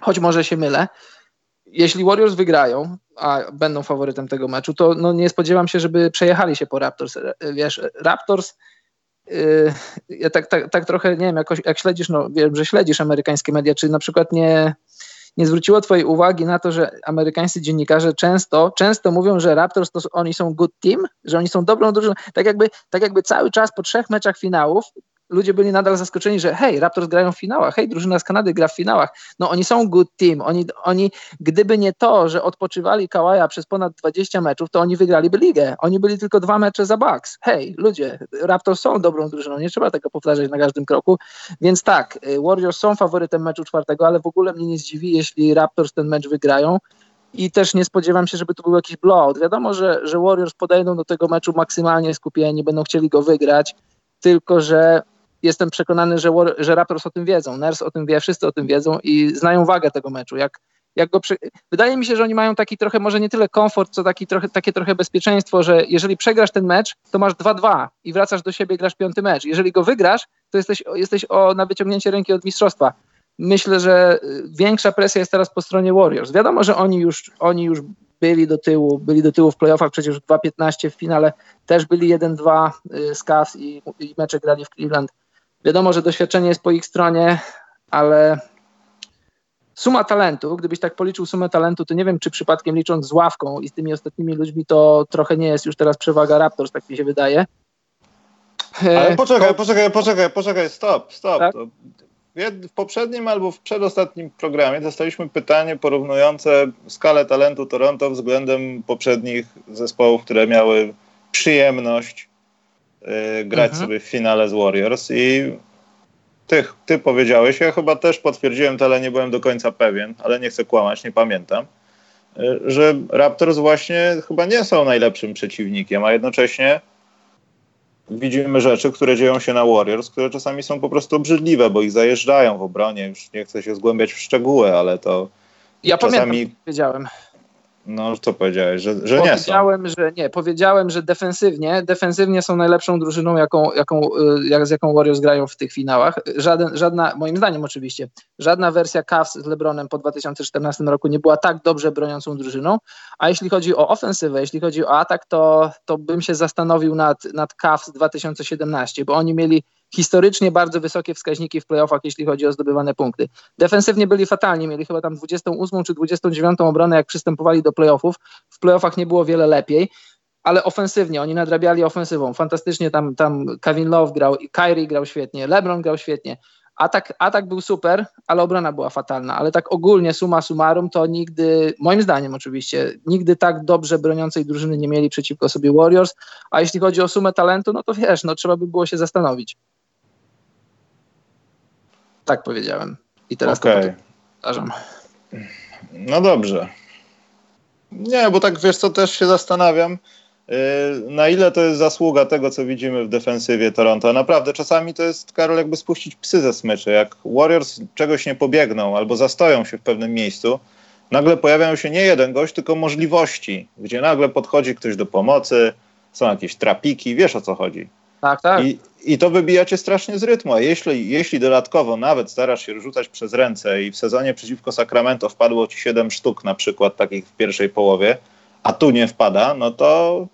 choć może się mylę. Jeśli Warriors wygrają, a będą faworytem tego meczu, to no nie spodziewam się, żeby przejechali się po Raptors. Wiesz, Raptors yy, ja tak, tak, tak trochę, nie wiem, jakoś, jak śledzisz, no wiem, że śledzisz amerykańskie media, czy na przykład nie, nie zwróciło twojej uwagi na to, że amerykańscy dziennikarze często, często mówią, że Raptors to oni są good team, że oni są dobrą drużyną, tak jakby, tak jakby cały czas po trzech meczach finałów ludzie byli nadal zaskoczeni, że hej, Raptors grają w finałach, hej, drużyna z Kanady gra w finałach. No oni są good team, oni, oni gdyby nie to, że odpoczywali Kałaja przez ponad 20 meczów, to oni wygraliby ligę. Oni byli tylko dwa mecze za Bucks. Hej, ludzie, Raptors są dobrą drużyną, nie trzeba tego powtarzać na każdym kroku. Więc tak, y, Warriors są faworytem meczu czwartego, ale w ogóle mnie nie zdziwi, jeśli Raptors ten mecz wygrają i też nie spodziewam się, żeby to był jakiś blowout. Wiadomo, że, że Warriors podejdą do tego meczu maksymalnie skupieni, będą chcieli go wygrać, tylko że jestem przekonany, że, że Raptors o tym wiedzą, Ners o tym wie, wszyscy o tym wiedzą i znają wagę tego meczu. Jak, jak go przy... Wydaje mi się, że oni mają taki trochę, może nie tyle komfort, co taki trochę, takie trochę bezpieczeństwo, że jeżeli przegrasz ten mecz, to masz 2-2 i wracasz do siebie, grasz piąty mecz. Jeżeli go wygrasz, to jesteś, jesteś o, na wyciągnięcie ręki od mistrzostwa. Myślę, że y, większa presja jest teraz po stronie Warriors. Wiadomo, że oni już, oni już byli do tyłu, byli do tyłu w playoffach, przecież 2-15 w finale też byli 1-2 y, z Cavs i, i mecze grali w Cleveland Wiadomo, że doświadczenie jest po ich stronie, ale suma talentu, gdybyś tak policzył sumę talentu, to nie wiem, czy przypadkiem licząc z ławką i z tymi ostatnimi ludźmi, to trochę nie jest już teraz przewaga Raptors, tak mi się wydaje. Ale e, poczekaj, to... poczekaj, poczekaj, poczekaj, stop, stop. Tak? W poprzednim albo w przedostatnim programie dostaliśmy pytanie porównujące skalę talentu Toronto względem poprzednich zespołów, które miały przyjemność grać mhm. sobie w finale z Warriors i ty, ty powiedziałeś, ja chyba też potwierdziłem to, ale nie byłem do końca pewien, ale nie chcę kłamać, nie pamiętam, y, że Raptors właśnie chyba nie są najlepszym przeciwnikiem, a jednocześnie widzimy rzeczy, które dzieją się na Warriors, które czasami są po prostu obrzydliwe, bo ich zajeżdżają w obronie. Już nie chcę się zgłębiać w szczegóły, ale to ja czasami... pamiętam, wiedziałem. No, co powiedziałeś, że, że nie są? Że nie, powiedziałem, że defensywnie, defensywnie są najlepszą drużyną, jaką, jaką, y, jak, z jaką Warriors grają w tych finałach. Żaden, żadna, moim zdaniem oczywiście, żadna wersja Cavs z LeBronem po 2014 roku nie była tak dobrze broniącą drużyną, a jeśli chodzi o ofensywę, jeśli chodzi o atak, to, to bym się zastanowił nad, nad Cavs 2017, bo oni mieli historycznie bardzo wysokie wskaźniki w playoffach, jeśli chodzi o zdobywane punkty. Defensywnie byli fatalni, mieli chyba tam 28 czy 29 obronę, jak przystępowali do playoffów. W playoffach nie było wiele lepiej, ale ofensywnie, oni nadrabiali ofensywą. Fantastycznie tam, tam Kevin Love grał, Kyrie grał świetnie, LeBron grał świetnie. Atak, atak był super, ale obrona była fatalna. Ale tak ogólnie, suma summarum, to nigdy, moim zdaniem oczywiście, nigdy tak dobrze broniącej drużyny nie mieli przeciwko sobie Warriors. A jeśli chodzi o sumę talentu, no to wiesz, no trzeba by było się zastanowić. Tak powiedziałem. I teraz okay. to powtarzam. No dobrze. Nie, bo tak wiesz co, też się zastanawiam, yy, na ile to jest zasługa tego, co widzimy w defensywie Toronto. Naprawdę czasami to jest, Karol, jakby spuścić psy ze smyczy. Jak Warriors czegoś nie pobiegną albo zastoją się w pewnym miejscu, nagle pojawiają się nie jeden gość, tylko możliwości, gdzie nagle podchodzi ktoś do pomocy, są jakieś trapiki, wiesz o co chodzi. Tak, tak. I, I to wybija cię strasznie z rytmu. A jeśli, jeśli dodatkowo nawet starasz się rzucać przez ręce i w sezonie przeciwko Sacramento wpadło ci 7 sztuk na przykład takich w pierwszej połowie, a tu nie wpada, no to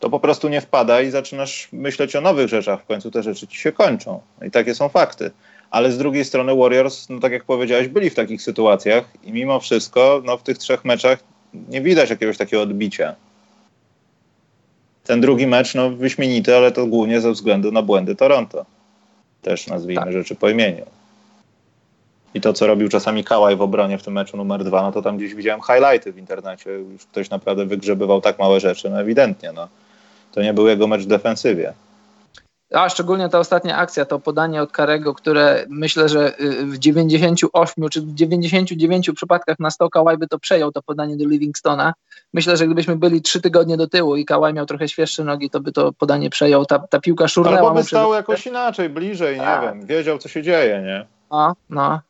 to po prostu nie wpada i zaczynasz myśleć o nowych rzeczach. W końcu te rzeczy ci się kończą. I takie są fakty. Ale z drugiej strony Warriors, no tak jak powiedziałeś, byli w takich sytuacjach i mimo wszystko no w tych trzech meczach nie widać jakiegoś takiego odbicia. Ten drugi mecz, no wyśmienity, ale to głównie ze względu na błędy Toronto. Też nazwijmy tak. rzeczy po imieniu. I to, co robił czasami Kałaj w obronie w tym meczu numer dwa, no to tam gdzieś widziałem highlighty w internecie. Już ktoś naprawdę wygrzebywał tak małe rzeczy, no ewidentnie. No. To nie był jego mecz w defensywie. A szczególnie ta ostatnia akcja, to podanie od Karego, które myślę, że y, w 98 czy w 99 przypadkach na 100 Kałaj by to przejął, to podanie do Livingstona. Myślę, że gdybyśmy byli trzy tygodnie do tyłu i Kałaj miał trochę świeższe nogi, to by to podanie przejął. Ta, ta piłka szurnęła Albo by stał jakoś inaczej, bliżej, nie tak. wiem, wiedział co się dzieje, nie? No, no,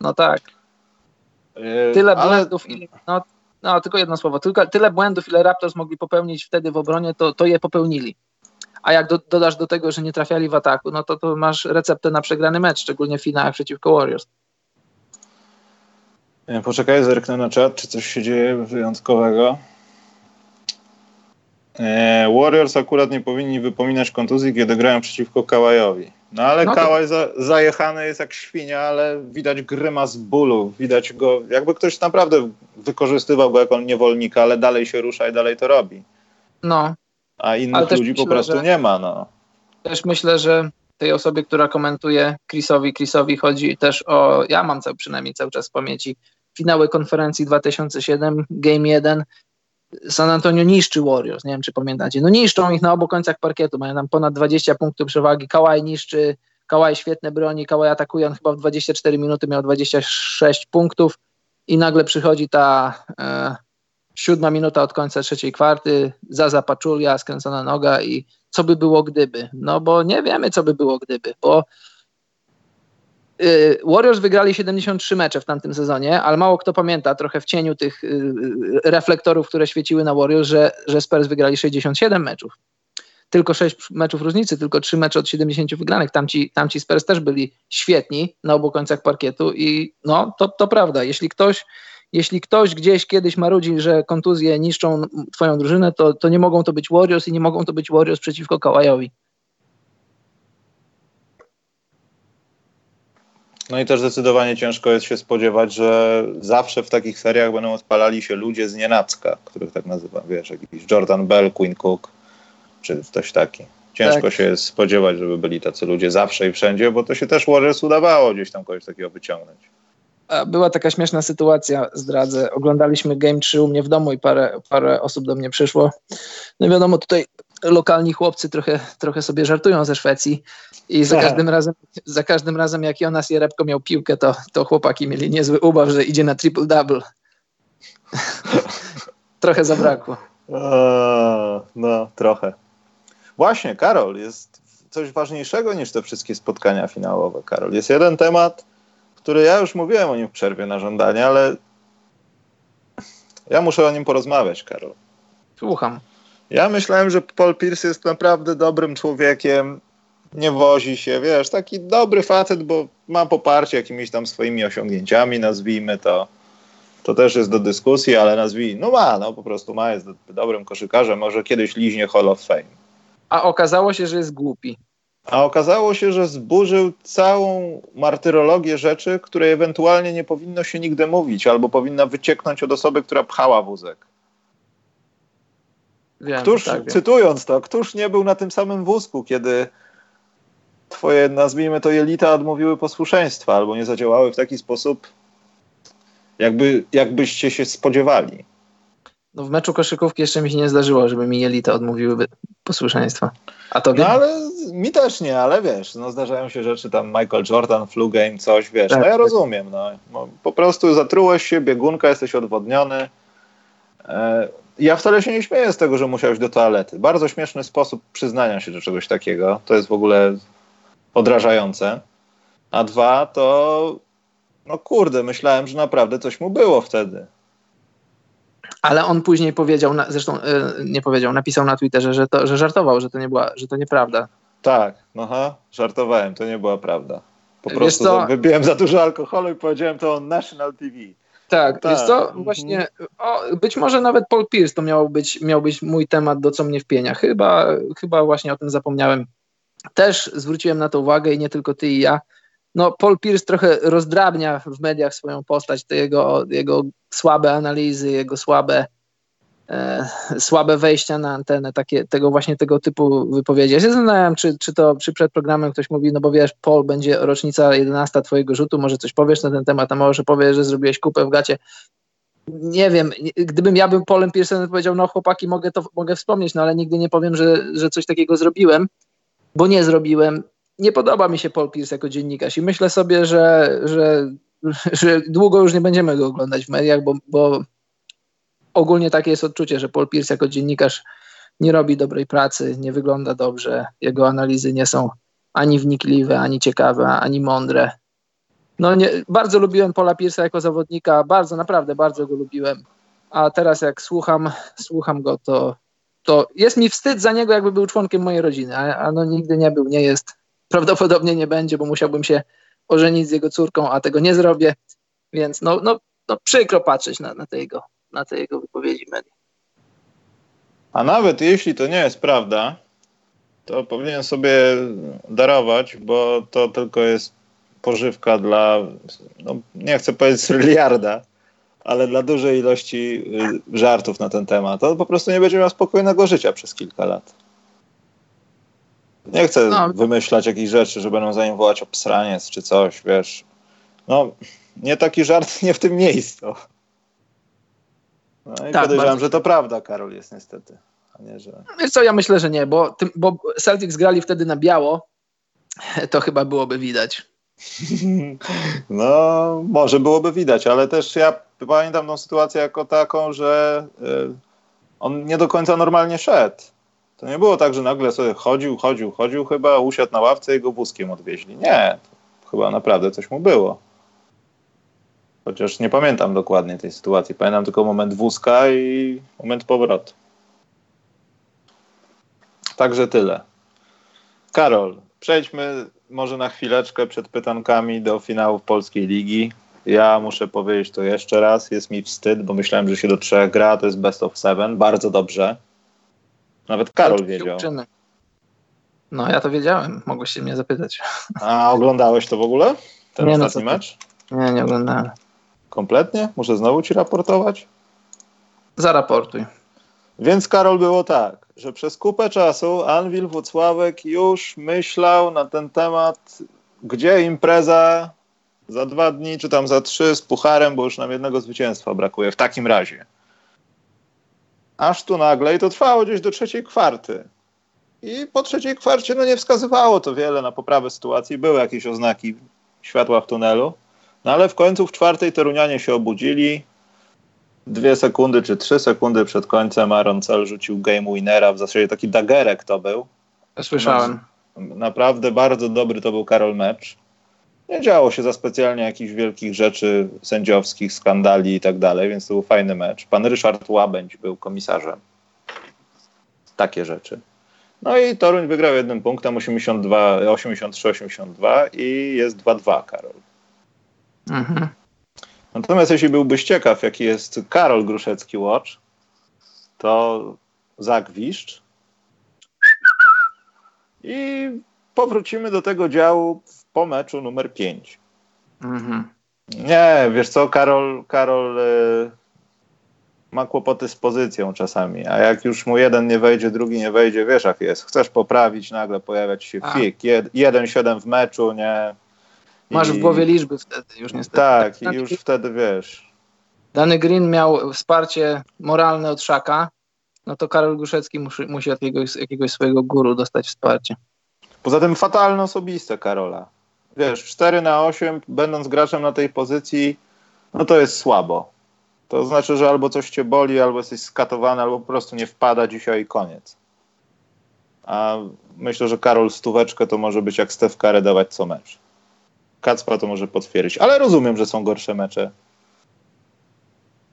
no tak. Yy, tyle ale... błędów, ile, no, no tylko jedno słowo, tylko, tyle błędów, ile Raptors mogli popełnić wtedy w obronie, to, to je popełnili a jak do, dodasz do tego, że nie trafiali w ataku, no to, to masz receptę na przegrany mecz, szczególnie w finałach przeciwko Warriors. Poczekaj, zerknę na czat, czy coś się dzieje wyjątkowego. E, Warriors akurat nie powinni wypominać kontuzji, kiedy grają przeciwko Kałajowi. No ale no to... Kałaj za, zajechany jest jak świnia, ale widać grymas bólu. Widać go, jakby ktoś naprawdę wykorzystywał go jako niewolnika, ale dalej się rusza i dalej to robi. No, a innych ludzi myślę, po prostu nie ma. No. Też myślę, że tej osobie, która komentuje Chrisowi, Chrisowi chodzi też o, ja mam cały, przynajmniej cały czas w pamięci, finały konferencji 2007, Game 1, San Antonio niszczy Warriors, nie wiem czy pamiętacie, no niszczą ich na obu końcach parkietu, mają tam ponad 20 punktów przewagi, Kawhi niszczy, Kawhi świetne broni, Kawhi atakuje, on chyba w 24 minuty miał 26 punktów i nagle przychodzi ta e, siódma minuta od końca trzeciej kwarty, Zaza Paczulia, skręcona noga i co by było gdyby? No bo nie wiemy, co by było gdyby, bo y, Warriors wygrali 73 mecze w tamtym sezonie, ale mało kto pamięta, trochę w cieniu tych y, y, reflektorów, które świeciły na Warriors, że, że Spurs wygrali 67 meczów. Tylko 6 meczów różnicy, tylko 3 mecze od 70 wygranych. Tamci, tamci Spurs też byli świetni na obu końcach parkietu i no, to, to prawda. Jeśli ktoś jeśli ktoś gdzieś kiedyś marudzi, że kontuzje niszczą twoją drużynę, to, to nie mogą to być Warriors i nie mogą to być Warriors przeciwko Kawajowi. No i też zdecydowanie ciężko jest się spodziewać, że zawsze w takich seriach będą odpalali się ludzie z nienacka, których tak nazywam, wiesz, jakiś Jordan Bell, Quinn Cook, czy ktoś taki. Ciężko tak. się spodziewać, żeby byli tacy ludzie zawsze i wszędzie, bo to się też Warriors udawało gdzieś tam kogoś takiego wyciągnąć była taka śmieszna sytuacja, zdradzę. Oglądaliśmy Game 3 u mnie w domu i parę, parę osób do mnie przyszło. No wiadomo, tutaj lokalni chłopcy trochę, trochę sobie żartują ze Szwecji i za tak. każdym razem, za każdym razem jak Jonas Jerebko miał piłkę, to, to chłopaki mieli niezły ubaw, że idzie na triple-double. trochę zabrakło. no, trochę. Właśnie, Karol, jest coś ważniejszego niż te wszystkie spotkania finałowe, Karol. Jest jeden temat, który ja już mówiłem o nim w przerwie na żądanie, ale ja muszę o nim porozmawiać, Karol. Słucham. Ja myślałem, że Paul Pierce jest naprawdę dobrym człowiekiem, nie wozi się, wiesz, taki dobry facet, bo ma poparcie jakimiś tam swoimi osiągnięciami, nazwijmy to. To też jest do dyskusji, ale nazwij, no ma, no po prostu ma, jest dobrym koszykarzem, może kiedyś liźnie Hall of Fame. A okazało się, że jest głupi. A okazało się, że zburzył całą martyrologię rzeczy, które ewentualnie nie powinno się nigdy mówić, albo powinna wycieknąć od osoby, która pchała wózek. Wiem, któż, tak, cytując to, któż nie był na tym samym wózku, kiedy twoje, nazwijmy to, jelita odmówiły posłuszeństwa, albo nie zadziałały w taki sposób, jakby, jakbyście się spodziewali. No w meczu koszykówki jeszcze mi się nie zdarzyło, żeby mi jelita odmówiły posłuszeństwa. A to No ale mi też nie, ale wiesz, no zdarzają się rzeczy tam Michael Jordan, flu game, coś, wiesz, tak, no ja tak. rozumiem, no. Po prostu zatrułeś się, biegunka, jesteś odwodniony. E, ja wcale się nie śmieję z tego, że musiałeś do toalety. Bardzo śmieszny sposób przyznania się do czegoś takiego. To jest w ogóle odrażające. A dwa, to no kurde, myślałem, że naprawdę coś mu było wtedy. Ale on później powiedział, zresztą nie powiedział, napisał na Twitterze, że, to, że żartował, że to, nie była, że to nieprawda. Tak, no ha, żartowałem, to nie była prawda. Po Wiesz prostu co? wybiłem za dużo alkoholu i powiedziałem to on National TV. Tak, tak. wiesz co, właśnie, o, być może nawet Paul Pierce to miał być, miał być mój temat, do co mnie wpienia. Chyba, chyba właśnie o tym zapomniałem. Też zwróciłem na to uwagę i nie tylko ty i ja. No, Paul Pierce trochę rozdrabnia w mediach swoją postać, te jego, jego słabe analizy, jego słabe e, słabe wejścia na antenę, takie, tego właśnie tego typu wypowiedzi. Ja się zastanawiam, czy, czy to czy przed programem ktoś mówi, no bo wiesz, Paul, będzie rocznica 11 twojego rzutu, może coś powiesz na ten temat, a może powiesz, że zrobiłeś kupę w gacie. Nie wiem, gdybym ja bym Polem Pearsonem powiedział, no chłopaki, mogę to mogę wspomnieć, no ale nigdy nie powiem, że, że coś takiego zrobiłem, bo nie zrobiłem. Nie podoba mi się Paul Pierce jako dziennikarz i myślę sobie, że, że, że długo już nie będziemy go oglądać w mediach, bo, bo ogólnie takie jest odczucie, że Paul Pierce jako dziennikarz nie robi dobrej pracy, nie wygląda dobrze, jego analizy nie są ani wnikliwe, ani ciekawe, ani mądre. No nie, bardzo lubiłem Paula Pierce'a jako zawodnika, bardzo, naprawdę bardzo go lubiłem. A teraz jak słucham, słucham go, to, to jest mi wstyd za niego, jakby był członkiem mojej rodziny, a, a no nigdy nie był, nie jest. Prawdopodobnie nie będzie, bo musiałbym się ożenić z jego córką, a tego nie zrobię. Więc no, no, no przykro patrzeć na, na, te jego, na te jego wypowiedzi. A nawet jeśli to nie jest prawda, to powinien sobie darować, bo to tylko jest pożywka dla, no, nie chcę powiedzieć miliarda, ale dla dużej ilości y, żartów na ten temat. To po prostu nie będzie miał spokojnego życia przez kilka lat. Nie chcę no. wymyślać jakichś rzeczy, że będą za nim wołać obsraniec czy coś, wiesz. No, nie taki żart, nie w tym miejscu. No i tak, podejrzewam, bardzo... że to prawda, Karol, jest niestety. A nie, że... Wiesz co, ja myślę, że nie, bo, tym, bo Celtics grali wtedy na biało, to chyba byłoby widać. No, może byłoby widać, ale też ja pamiętam tą sytuację jako taką, że y, on nie do końca normalnie szedł. To nie było tak, że nagle sobie chodził, chodził, chodził, chyba usiadł na ławce i go wózkiem odwieźli. Nie, chyba naprawdę coś mu było. Chociaż nie pamiętam dokładnie tej sytuacji. Pamiętam tylko moment wózka i moment powrotu. Także tyle. Karol, przejdźmy może na chwileczkę przed pytankami do finałów Polskiej Ligi. Ja muszę powiedzieć to jeszcze raz. Jest mi wstyd, bo myślałem, że się do trzech gra. To jest best of seven. Bardzo dobrze. Nawet Karol wiedział. No, ja to wiedziałem. Mogłeś się mnie zapytać. A oglądałeś to w ogóle? Ten nie, no ostatni no, mecz? Nie, nie oglądałem. Kompletnie? Muszę znowu ci raportować? Zaraportuj. Więc Karol było tak, że przez kupę czasu Anwil Włocławek już myślał na ten temat, gdzie impreza za dwa dni, czy tam za trzy z pucharem, bo już nam jednego zwycięstwa brakuje w takim razie. Aż tu nagle, i to trwało gdzieś do trzeciej kwarty. I po trzeciej kwarcie no nie wskazywało to wiele na poprawę sytuacji. Były jakieś oznaki światła w tunelu. No ale w końcu w czwartej Torunianie się obudzili, dwie sekundy czy trzy sekundy przed końcem Aaron Cell rzucił game winnera, w zasadzie taki dagerek to był. Słyszałem. Naprawdę bardzo dobry to był Karol mecz. Nie działo się za specjalnie jakichś wielkich rzeczy sędziowskich, skandali i tak dalej, więc to był fajny mecz. Pan Ryszard Łabędź był komisarzem. Takie rzeczy. No i Toruń wygrał jednym punktem 83-82 i jest 2-2 Karol. Mhm. Natomiast jeśli byłbyś ciekaw, jaki jest Karol Gruszecki Watch, to zagwiszcz i powrócimy do tego działu po meczu numer 5. Mhm. Nie, wiesz co, Karol, Karol y, ma kłopoty z pozycją czasami, a jak już mu jeden nie wejdzie, drugi nie wejdzie, wiesz jak jest. Chcesz poprawić, nagle pojawia ci się a. fik, 1-7 w meczu, nie, Masz w głowie liczby wtedy już niestety. Tak, i już wtedy wiesz. Dany Green miał wsparcie moralne od Szaka, no to Karol Guszecki musi, musi od jakiegoś, jakiegoś swojego guru dostać wsparcie. Poza tym fatalne osobiste Karola. Wiesz, 4 na 8, będąc graczem na tej pozycji, no to jest słabo. To znaczy, że albo coś cię boli, albo jesteś skatowany, albo po prostu nie wpada dzisiaj i koniec. A myślę, że Karol stóweczkę to może być jak Stef Kare dawać co mecz. Kacpa to może potwierdzić, ale rozumiem, że są gorsze mecze.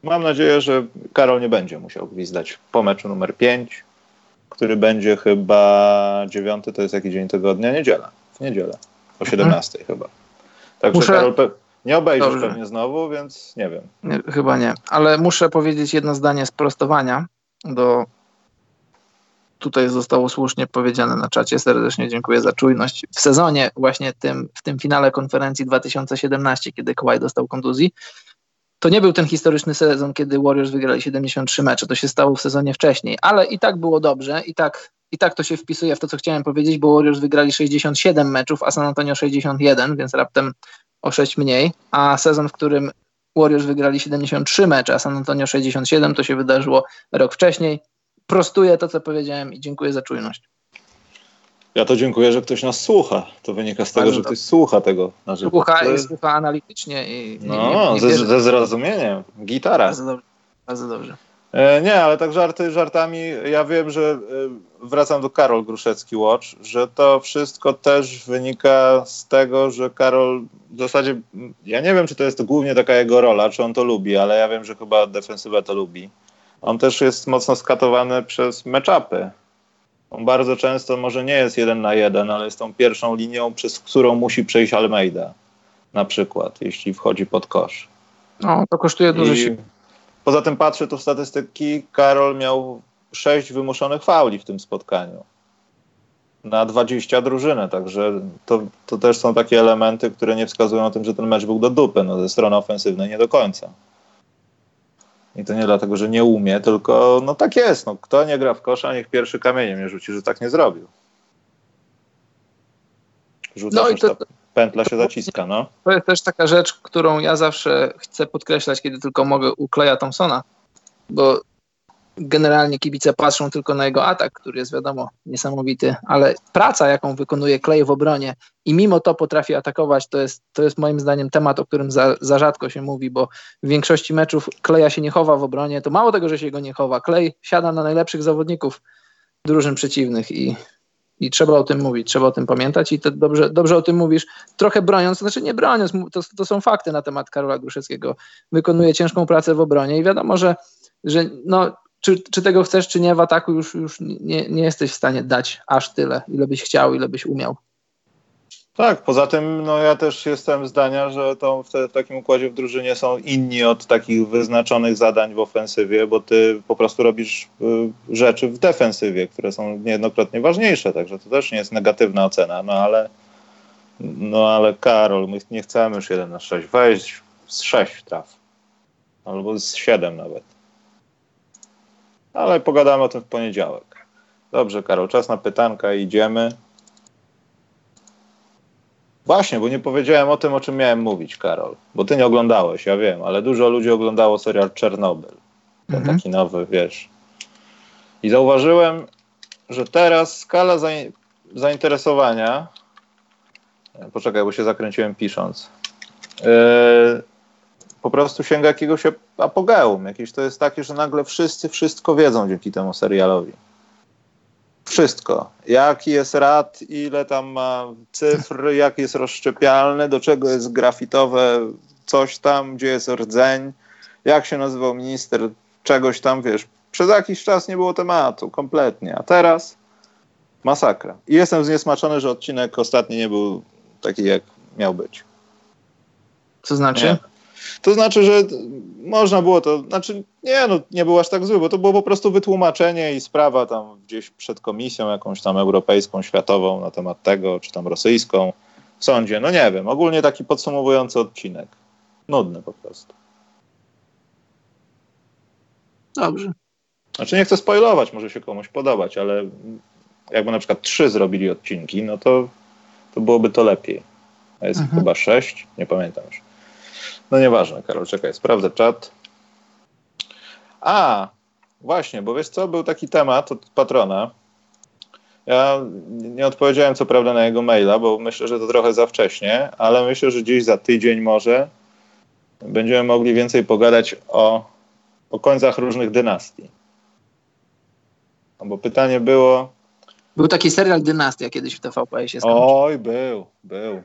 Mam nadzieję, że Karol nie będzie musiał gwizdać po meczu numer 5, który będzie chyba 9, to jest jaki dzień tygodnia? Niedziela. W niedzielę. O 17 mhm. chyba. Także Muszę... Karol pe... nie obejrzysz Dobrze. pewnie znowu, więc nie wiem. Nie, chyba nie. Ale muszę powiedzieć jedno zdanie sprostowania do tutaj zostało słusznie powiedziane na czacie. Serdecznie dziękuję za czujność. W sezonie właśnie tym, w tym finale konferencji 2017, kiedy Kawhi dostał kontuzji, to nie był ten historyczny sezon, kiedy Warriors wygrali 73 mecze. To się stało w sezonie wcześniej, ale i tak było dobrze, i tak, i tak to się wpisuje w to, co chciałem powiedzieć, bo Warriors wygrali 67 meczów, a San Antonio 61, więc raptem o 6 mniej, a sezon, w którym Warriors wygrali 73 mecze, a San Antonio 67, to się wydarzyło rok wcześniej. Prostuję to, co powiedziałem i dziękuję za czujność. Ja to dziękuję, że ktoś nas słucha. To wynika z tego, Bardzo że ktoś słucha tego na żywo. Słucha i słucha analitycznie. I, no, nie, nie ze, ze, zrozumieniem. Gitara. Bardzo dobrze. Bardzo dobrze. E, nie, ale tak żarty żartami. Ja wiem, że e, wracam do Karol Gruszecki Watch, że to wszystko też wynika z tego, że Karol w zasadzie, ja nie wiem, czy to jest głównie taka jego rola, czy on to lubi, ale ja wiem, że chyba defensywę to lubi. On też jest mocno skatowany przez meczapy on bardzo często może nie jest jeden na jeden, ale jest tą pierwszą linią, przez którą musi przejść Almeida na przykład, jeśli wchodzi pod kosz. No, to kosztuje dużo sił. Poza tym patrzę tu w statystyki, Karol miał sześć wymuszonych fauli w tym spotkaniu na 20 drużynę, także to, to też są takie elementy, które nie wskazują o tym, że ten mecz był do dupy, no ze strony ofensywnej nie do końca. I to nie dlatego, że nie umie, tylko no tak jest. No, kto nie gra w kosza, niech pierwszy kamieniem nie rzuci, że tak nie zrobił. Rzuca no i to, pętla się zaciska, no. To jest też taka rzecz, którą ja zawsze chcę podkreślać, kiedy tylko mogę u Kleja Thompsona, bo generalnie kibice patrzą tylko na jego atak, który jest wiadomo niesamowity, ale praca, jaką wykonuje Clay w obronie i mimo to potrafi atakować, to jest, to jest moim zdaniem temat, o którym za, za rzadko się mówi, bo w większości meczów Kleja się nie chowa w obronie, to mało tego, że się go nie chowa, Clay siada na najlepszych zawodników drużyn przeciwnych i, i trzeba o tym mówić, trzeba o tym pamiętać i dobrze, dobrze o tym mówisz, trochę broniąc, znaczy nie broniąc, to, to są fakty na temat Karola Gruszewskiego, wykonuje ciężką pracę w obronie i wiadomo, że, że no, czy, czy tego chcesz, czy nie, w ataku już, już nie, nie jesteś w stanie dać aż tyle, ile byś chciał, ile byś umiał. Tak, poza tym no, ja też jestem zdania, że to w, te, w, takim układzie w drużynie są inni od takich wyznaczonych zadań w ofensywie, bo ty po prostu robisz y, rzeczy w defensywie, które są niejednokrotnie ważniejsze, także to też nie jest negatywna ocena, no ale no ale Karol, my nie chcemy już 1 na 6, weź z 6 traf, albo z 7 nawet ale pogadamy o tym w poniedziałek. Dobrze, Karol, czas na pytanka, idziemy. Właśnie, bo nie powiedziałem o tym, o czym miałem mówić, Karol. Bo ty nie oglądałeś, ja wiem, ale dużo ludzi oglądało serial Czernobyl. Ten mhm. taki nowy, wiesz. I zauważyłem, że teraz skala zainteresowania. Poczekaj, bo się zakręciłem pisząc. Yy, po prostu sięga jakiegoś apogeum. Jakieś to jest takie, że nagle wszyscy wszystko wiedzą dzięki temu serialowi. Wszystko. Jaki jest rad, ile tam ma cyfr, jak jest rozszczepialny, do czego jest grafitowe coś tam, gdzie jest rdzeń, jak się nazywał minister czegoś tam, wiesz. Przez jakiś czas nie było tematu, kompletnie. A teraz masakra. I jestem zniesmaczony, że odcinek ostatni nie był taki, jak miał być. Co znaczy? Nie. To znaczy, że można było to, znaczy nie, no nie było aż tak zły, bo to było po prostu wytłumaczenie i sprawa tam gdzieś przed komisją jakąś tam europejską, światową na temat tego, czy tam rosyjską w sądzie, no nie wiem, ogólnie taki podsumowujący odcinek. Nudny po prostu. Dobrze. Znaczy nie chcę spoilować, może się komuś podobać, ale jakby na przykład trzy zrobili odcinki, no to, to byłoby to lepiej. A jest mhm. chyba sześć, nie pamiętam już. No nieważne, Karol, czekaj, sprawdzę czat. A, właśnie, bo wiesz co, był taki temat od patrona. Ja nie odpowiedziałem co prawda na jego maila, bo myślę, że to trochę za wcześnie, ale myślę, że gdzieś za tydzień może będziemy mogli więcej pogadać o, o końcach różnych dynastii. No bo pytanie było... Był taki serial Dynastia kiedyś w TVP się skończył. Oj, był, był.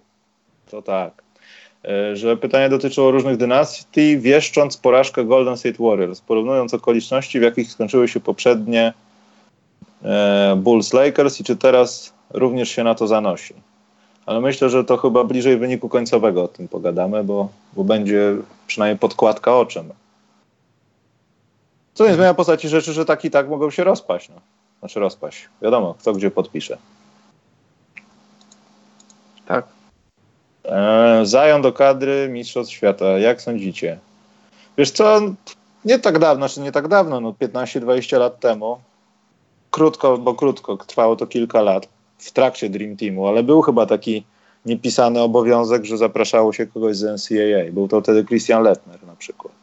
To tak. E, że pytanie dotyczyło różnych dynastii, wieszcząc porażkę Golden State Warriors, porównując okoliczności, w jakich skończyły się poprzednie e, Bulls Lakers i czy teraz również się na to zanosi. Ale myślę, że to chyba bliżej wyniku końcowego o tym pogadamy, bo, bo będzie przynajmniej podkładka o czym. Co nie zmienia postaci rzeczy, że tak i tak mogą się rozpaść. No. Znaczy rozpaść. Wiadomo, kto gdzie podpisze. Tak. Zają do kadry Mistrzostw Świata. Jak sądzicie? Wiesz co, nie tak dawno, znaczy nie tak dawno, no 15-20 lat temu, krótko, bo krótko, trwało to kilka lat w trakcie Dream Teamu, ale był chyba taki niepisany obowiązek, że zapraszało się kogoś z NCAA. Był to wtedy Christian Lettner na przykład.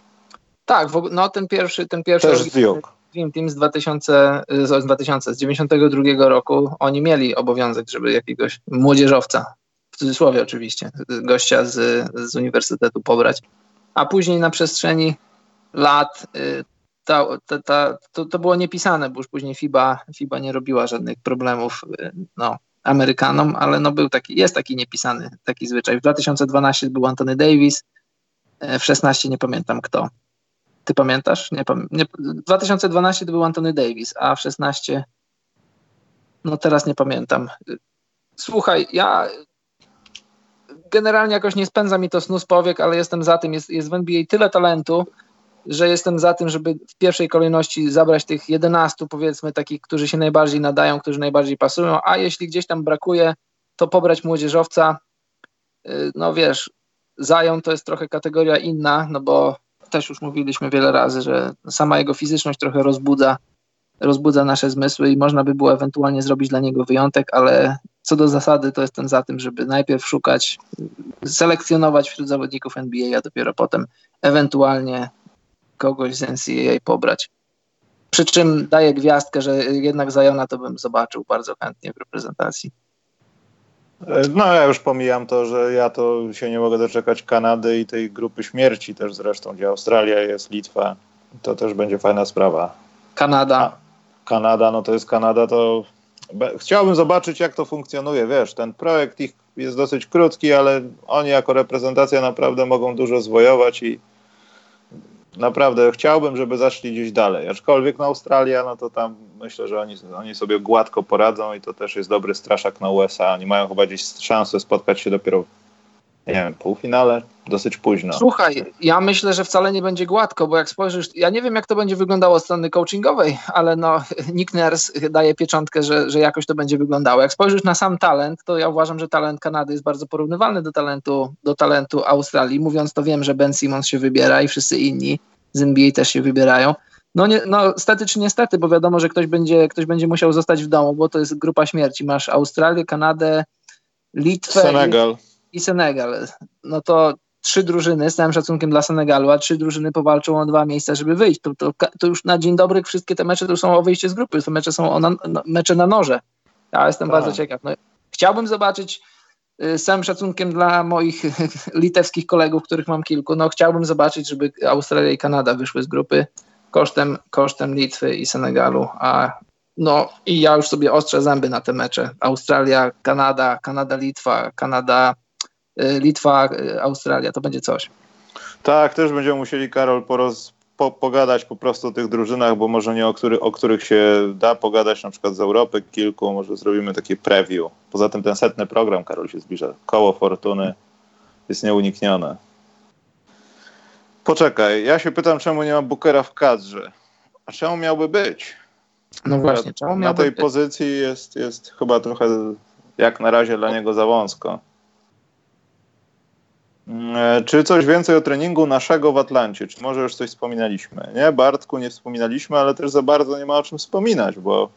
Tak, no ten pierwszy, ten pierwszy Też Duke. Dream Team z 2000, z 2000, z 92 roku, oni mieli obowiązek, żeby jakiegoś młodzieżowca w cudzysłowie oczywiście, gościa z, z uniwersytetu pobrać. A później na przestrzeni lat y, ta, ta, ta, to, to było niepisane, bo już później FIBA, FIBA nie robiła żadnych problemów y, no, Amerykanom, ale no był taki, jest taki niepisany taki zwyczaj. W 2012 był Anthony Davis, y, w 16 nie pamiętam kto. Ty pamiętasz? Nie, nie, 2012 to był Anthony Davis, a w 16 no teraz nie pamiętam. Słuchaj, ja generalnie jakoś nie spędza mi to snu z powiek, ale jestem za tym, jest, jest w NBA tyle talentu, że jestem za tym, żeby w pierwszej kolejności zabrać tych 11 powiedzmy takich, którzy się najbardziej nadają, którzy najbardziej pasują, a jeśli gdzieś tam brakuje, to pobrać młodzieżowca. Y, no wiesz, Zają to jest trochę kategoria inna, no bo też już mówiliśmy wiele razy, że sama jego fizyczność trochę rozbudza, rozbudza nasze zmysły i można by było ewentualnie zrobić dla niego wyjątek, ale co do zasady to jestem za tym, żeby najpierw szukać, selekcjonować wśród zawodników NBA, a dopiero potem ewentualnie kogoś z NCAA pobrać. Przy czym daję gwiazdkę, że jednak Zajona to bym zobaczył bardzo chętnie w reprezentacji. No ja już pomijam to, że ja to się nie mogę doczekać Kanady i tej grupy śmierci też zresztą, gdzie Australia jest, Litwa. To też będzie fajna sprawa. Kanada. A, Kanada, no to jest Kanada, to chciałbym zobaczyć jak to funkcjonuje, wiesz, ten projekt ich jest dosyć krótki, ale oni jako reprezentacja naprawdę mogą dużo zwojować i naprawdę chciałbym, żeby zaszli gdzieś dalej. Aczkolwiek na Australia, no to tam myślę, że oni, oni sobie gładko poradzą i to też jest dobry straszak na USA. Oni mają chyba gdzieś szansę spotkać się dopiero nie wiem, półfinale, dosyć późno. Słuchaj, ja myślę, że wcale nie będzie gładko, bo jak spojrzysz, ja nie wiem jak to będzie wyglądało od strony coachingowej, ale no Nick Nurse daje pieczątkę, że, że jakoś to będzie wyglądało. Jak spojrzysz na sam talent, to ja uważam, że talent Kanady jest bardzo porównywalny do talentu, do talentu Australii. Mówiąc to wiem, że Ben Simmons się wybiera i wszyscy inni z NBA też się wybierają. No, nie, no stety czy niestety, bo wiadomo, że ktoś będzie, ktoś będzie musiał zostać w domu, bo to jest grupa śmierci. Masz Australię, Kanadę, Litwę. Senegal. I i Senegal. No to trzy drużyny, z całym szacunkiem dla Senegalu, a trzy drużyny powalczą o dwa miejsca, żeby wyjść. To, to, to już na dzień dobry wszystkie te mecze to są o wyjście z grupy, to mecze są na, no, mecze na noże. Ja jestem tak. bardzo ciekaw. No, chciałbym zobaczyć y, z całym szacunkiem dla moich litewskich kolegów, których mam kilku, no chciałbym zobaczyć, żeby Australia i Kanada wyszły z grupy kosztem, kosztem Litwy i Senegalu, a no i ja już sobie ostrzę zęby na te mecze. Australia, Kanada, Kanada, Litwa, Kanada, Litwa, y, Australia, to będzie coś. Tak, też będziemy musieli, Karol, poroz, po, pogadać po prostu o tych drużynach, bo może nie o, który, o których się da pogadać, na przykład z Europy kilku, może zrobimy takie preview. Poza tym ten setny program, Karol, się zbliża. Koło fortuny jest nieuniknione. Poczekaj, ja się pytam, czemu nie ma Bookera w kadrze? A czemu miałby być? No właśnie, czemu Na tej być? pozycji jest, jest chyba trochę jak na razie dla niego za wąsko. E, czy coś więcej o treningu naszego w Atlancie? Czy może już coś wspominaliśmy? Nie, Bartku, nie wspominaliśmy, ale też za bardzo nie ma o czym wspominać, bo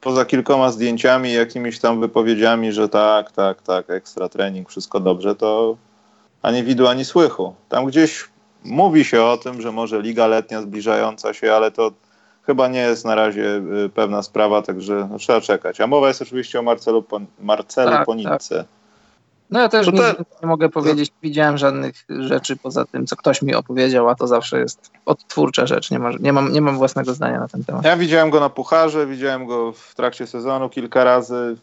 poza kilkoma zdjęciami, jakimiś tam wypowiedziami, że tak, tak, tak, ekstra trening, wszystko dobrze, to ani widu, ani słychu. Tam gdzieś mówi się o tym, że może liga letnia zbliżająca się, ale to chyba nie jest na razie y, pewna sprawa, także no, trzeba czekać. A mowa jest oczywiście o Marcelu, Marcelu tak, Ponice. Tak. No ja też nie, nie, mogę powiedzieć, nie widziałem żadnych rzeczy poza tym, co ktoś mi opowiedział, a to zawsze jest odtwórcza rzecz, nie, ma, nie, mam, nie mam własnego zdania na ten temat. Ja widziałem go na Pucharze, widziałem go w trakcie sezonu kilka razy.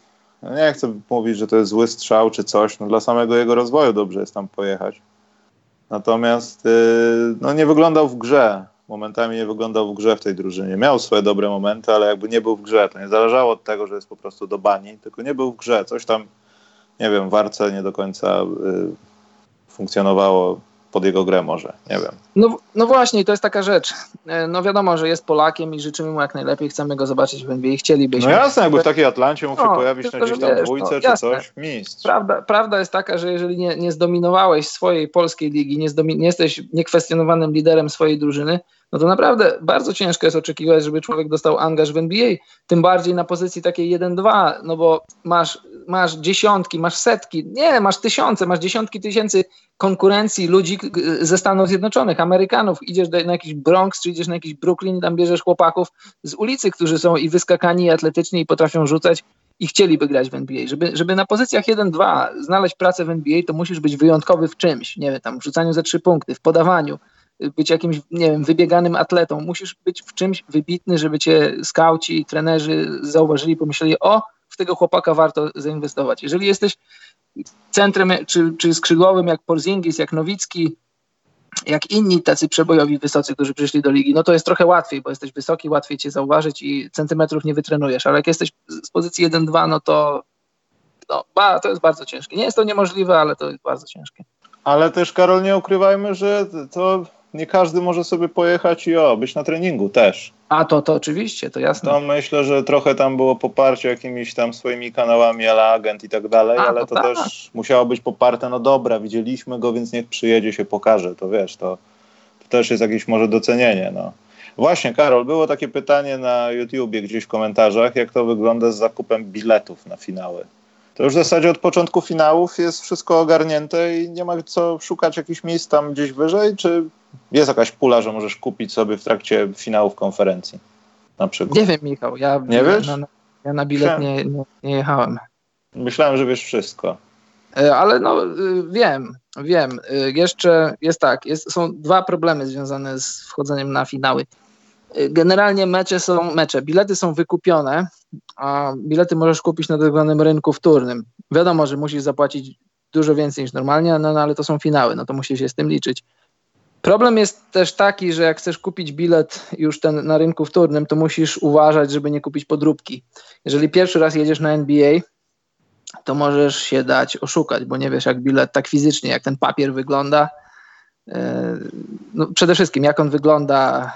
Nie chcę mówić, że to jest zły strzał czy coś. No, dla samego jego rozwoju dobrze jest tam pojechać. Natomiast yy, no, nie wyglądał w grze. Momentami nie wyglądał w grze w tej drużynie. Miał swoje dobre momenty, ale jakby nie był w grze. To nie zależało od tego, że jest po prostu do bani, tylko nie był w grze. Coś tam, nie wiem, w Arce nie do końca yy, funkcjonowało pod jego grę może, nie wiem. No, no właśnie, to jest taka rzecz. E, no wiadomo, że jest Polakiem i życzymy mu jak najlepiej, chcemy go zobaczyć w NBA, chcielibyśmy. No jasne, jakby w takiej Atlancie mógł się no, pojawić na gdzieś tam wiesz, dwójce no, czy jasne. coś, mistrz. Prawda, prawda jest taka, że jeżeli nie, nie zdominowałeś swojej polskiej ligi, nie, zdomi- nie jesteś niekwestionowanym liderem swojej drużyny, no to naprawdę bardzo ciężko jest oczekiwać, żeby człowiek dostał angaż w NBA, tym bardziej na pozycji takiej 1-2, no bo masz, masz dziesiątki, masz setki, nie, masz tysiące, masz dziesiątki tysięcy konkurencji ludzi ze Stanów Zjednoczonych, Amerykanów, idziesz do, na jakiś Bronx, czy idziesz na jakiś Brooklyn tam bierzesz chłopaków z ulicy, którzy są i wyskakani, i atletyczni i potrafią rzucać i chcieliby grać w NBA. Żeby, żeby na pozycjach 1-2 znaleźć pracę w NBA, to musisz być wyjątkowy w czymś, nie wiem, tam w rzucaniu za trzy punkty, w podawaniu, być jakimś, nie wiem, wybieganym atletą. Musisz być w czymś wybitny, żeby cię skauci, trenerzy zauważyli, pomyśleli, o, w tego chłopaka warto zainwestować. Jeżeli jesteś centrem czy, czy skrzydłowym jak Porzingis, jak Nowicki, jak inni tacy przebojowi wysocy, którzy przyszli do ligi, no to jest trochę łatwiej, bo jesteś wysoki, łatwiej cię zauważyć i centymetrów nie wytrenujesz, ale jak jesteś z pozycji 1-2, no to no, ba, to jest bardzo ciężkie. Nie jest to niemożliwe, ale to jest bardzo ciężkie. Ale też, Karol, nie ukrywajmy, że to nie każdy może sobie pojechać i o, być na treningu też. A to, to oczywiście, to jasne. To myślę, że trochę tam było poparcie jakimiś tam swoimi kanałami, ale agent i tak dalej, A, ale to, to tak. też musiało być poparte, no dobra, widzieliśmy go, więc niech przyjedzie, się pokaże, to wiesz, to, to też jest jakieś może docenienie, no. Właśnie, Karol, było takie pytanie na YouTubie gdzieś w komentarzach, jak to wygląda z zakupem biletów na finały to już w zasadzie od początku finałów jest wszystko ogarnięte i nie ma co szukać jakichś miejsc tam gdzieś wyżej, czy jest jakaś pula, że możesz kupić sobie w trakcie finałów konferencji na przykład? Nie wiem, Michał. Ja, nie wiesz? Na, ja na bilet nie, nie, nie, jechałem. Myślałem, że wiesz wszystko. E, ale no y, wiem, wiem. Y, jeszcze jest tak, jest, są dwa problemy związane z wchodzeniem na finały. Y, generalnie mecze są mecze, bilety są wykupione, a bilety możesz kupić na tak zwanym rynku wtórnym. Wiadomo, że musisz zapłacić dużo więcej niż normalnie, no, no ale to są finały, no to musisz się z tym liczyć. Problem jest też taki, że jak chcesz kupić bilet już ten na rynku wtórnym, to musisz uważać, żeby nie kupić podróbki. Jeżeli pierwszy raz jedziesz na NBA, to możesz się dać oszukać, bo nie wiesz jak bilet tak fizycznie, jak ten papier wygląda, no, przede wszystkim jak on wygląda,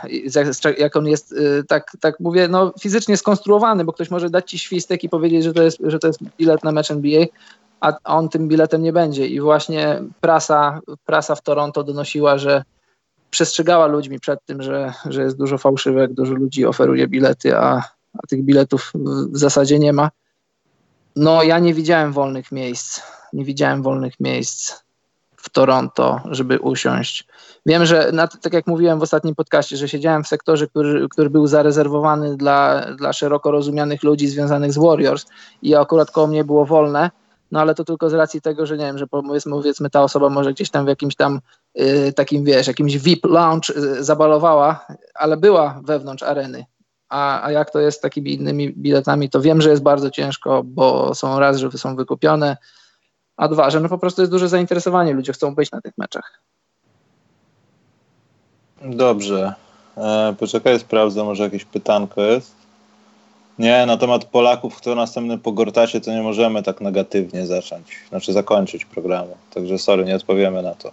jak on jest, e, tak, tak mówię, no, fizycznie skonstruowany, bo ktoś może dać ci świstek i powiedzieć, że to jest, że to jest bilet na mecz NBA, a on tym biletem nie będzie. I właśnie prasa, prasa w Toronto donosiła, że przestrzegała ludźmi przed tym, że, że jest dużo fałszywek, dużo ludzi oferuje bilety, a, a tych biletów w zasadzie nie ma. No, ja nie widziałem wolnych miejsc. Nie widziałem wolnych miejsc w Toronto, żeby usiąść. Wiem, że na, tak jak mówiłem w ostatnim podcaście, że siedziałem w sektorze, który, który był zarezerwowany dla, dla szeroko rozumianych ludzi związanych z Warriors i akurat koło mnie było wolne, no ale to tylko z racji tego, że nie wiem, że powiedzmy, powiedzmy ta osoba może gdzieś tam w jakimś tam y, takim, wiesz, jakimś VIP lounge y, zabalowała, ale była wewnątrz areny. A, a jak to jest z takimi innymi biletami, to wiem, że jest bardzo ciężko, bo są raz, że są wykupione, a dwa, że no po prostu jest duże zainteresowanie, ludzie chcą być na tych meczach. Dobrze. E, poczekaj, sprawdzę, może jakieś pytanko jest. Nie, na temat Polaków, kto następny po Gortacie, to nie możemy tak negatywnie zacząć, znaczy zakończyć programu. Także sorry, nie odpowiemy na to.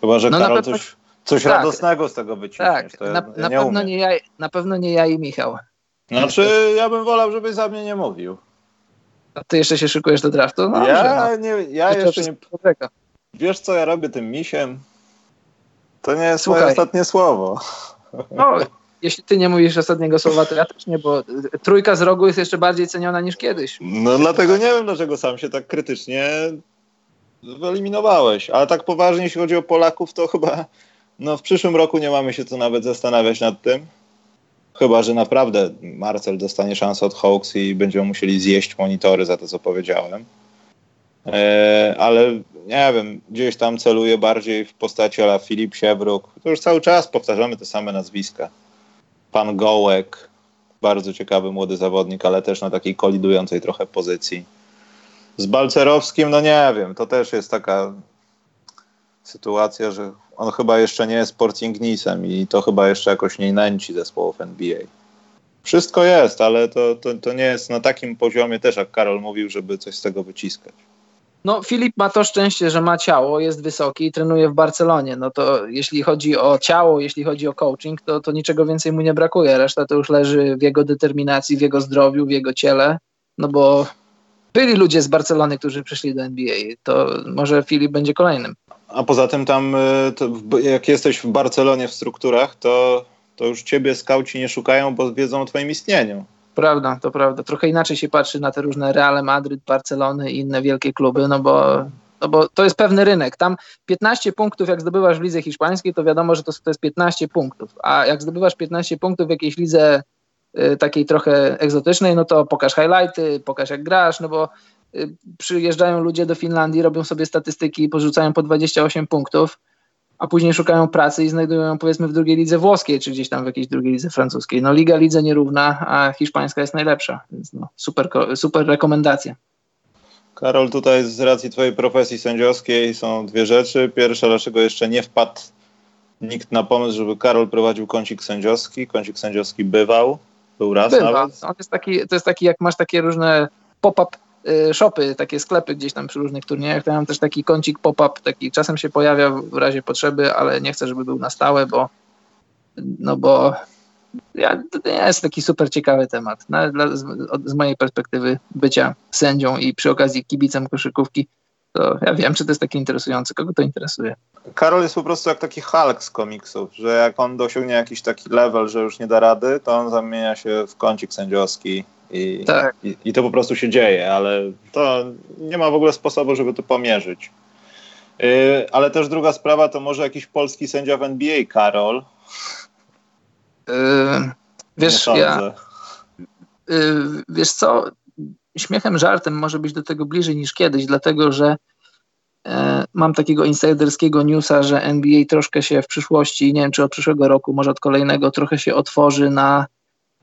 Chyba, że no Karol pewno, coś, coś tak, radosnego z tego wyciągniesz. Tak, na, ja na, pewno nie ja, na pewno nie ja i Michał. Znaczy, ja bym wolał, żebyś za mnie nie mówił. A ty jeszcze się szykujesz do draftu? No, ja no. nie, ja jeszcze nie... Wiesz co ja robię tym misiem? To nie jest Słuchaj. moje ostatnie słowo. No, jeśli ty nie mówisz ostatniego słowa, to ja też nie, bo trójka z rogu jest jeszcze bardziej ceniona niż kiedyś. No dlatego nie wiem, dlaczego sam się tak krytycznie wyeliminowałeś. Ale tak poważnie, jeśli chodzi o Polaków, to chyba no, w przyszłym roku nie mamy się co nawet zastanawiać nad tym. Chyba, że naprawdę Marcel dostanie szansę od Hawks i będziemy musieli zjeść monitory za to, co powiedziałem. E, ale nie wiem, gdzieś tam celuję bardziej w postaci ala Filip Siewruk. To już cały czas powtarzamy te same nazwiska. Pan Gołek, bardzo ciekawy młody zawodnik, ale też na takiej kolidującej trochę pozycji. Z Balcerowskim, no nie wiem, to też jest taka sytuacja, że on chyba jeszcze nie jest Sportingnisem i to chyba jeszcze jakoś nie nęci zespołów NBA. Wszystko jest, ale to, to, to nie jest na takim poziomie też, jak Karol mówił, żeby coś z tego wyciskać. No, Filip ma to szczęście, że ma ciało, jest wysoki i trenuje w Barcelonie. No to jeśli chodzi o ciało, jeśli chodzi o coaching, to, to niczego więcej mu nie brakuje. Reszta to już leży w jego determinacji, w jego zdrowiu, w jego ciele. No bo byli ludzie z Barcelony, którzy przyszli do NBA. To może Filip będzie kolejnym. A poza tym tam, y, jak jesteś w Barcelonie w strukturach, to, to już ciebie skauci nie szukają, bo wiedzą o twoim istnieniu. Prawda, to prawda. Trochę inaczej się patrzy na te różne Reale Madryt, Barcelony i inne wielkie kluby, no bo, no bo to jest pewny rynek. Tam 15 punktów, jak zdobywasz w lidze hiszpańskiej, to wiadomo, że to, to jest 15 punktów. A jak zdobywasz 15 punktów w jakiejś lidze y, takiej trochę egzotycznej, no to pokaż highlighty, pokaż jak grasz, no bo przyjeżdżają ludzie do Finlandii, robią sobie statystyki, porzucają po 28 punktów a później szukają pracy i znajdują ją powiedzmy w drugiej lidze włoskiej, czy gdzieś tam w jakiejś drugiej lidze francuskiej. No liga lidze nierówna, a hiszpańska jest najlepsza, więc no, super, super rekomendacja. Karol, tutaj z racji twojej profesji sędziowskiej są dwie rzeczy. Pierwsza, dlaczego jeszcze nie wpadł nikt na pomysł, żeby Karol prowadził kącik sędziowski. Kącik sędziowski bywał, był raz Bywa. nawet. On jest taki, to jest taki, jak masz takie różne pop-up Y, shopy, takie sklepy gdzieś tam przy różnych turniejach, mam też taki kącik pop-up, taki czasem się pojawia w razie potrzeby, ale nie chcę, żeby był na stałe, bo no bo ja, to nie jest taki super ciekawy temat. No, dla, z, z, mojej perspektywy bycia sędzią i przy okazji kibicem koszykówki, to ja wiem, czy to jest takie interesujące. Kogo to interesuje? Karol jest po prostu jak taki Hulk z komiksów, że jak on dosiągnie jakiś taki level, że już nie da rady, to on zamienia się w kącik sędziowski i, tak. i, I, to po prostu się dzieje, ale to nie ma w ogóle sposobu, żeby to pomierzyć. Yy, ale też druga sprawa to może jakiś polski sędzia w NBA, Karol. Yy, wiesz, ja, yy, wiesz co, śmiechem, żartem może być do tego bliżej niż kiedyś, dlatego że e, mam takiego insiderskiego newsa, że NBA troszkę się w przyszłości, nie wiem czy od przyszłego roku, może od kolejnego, trochę się otworzy na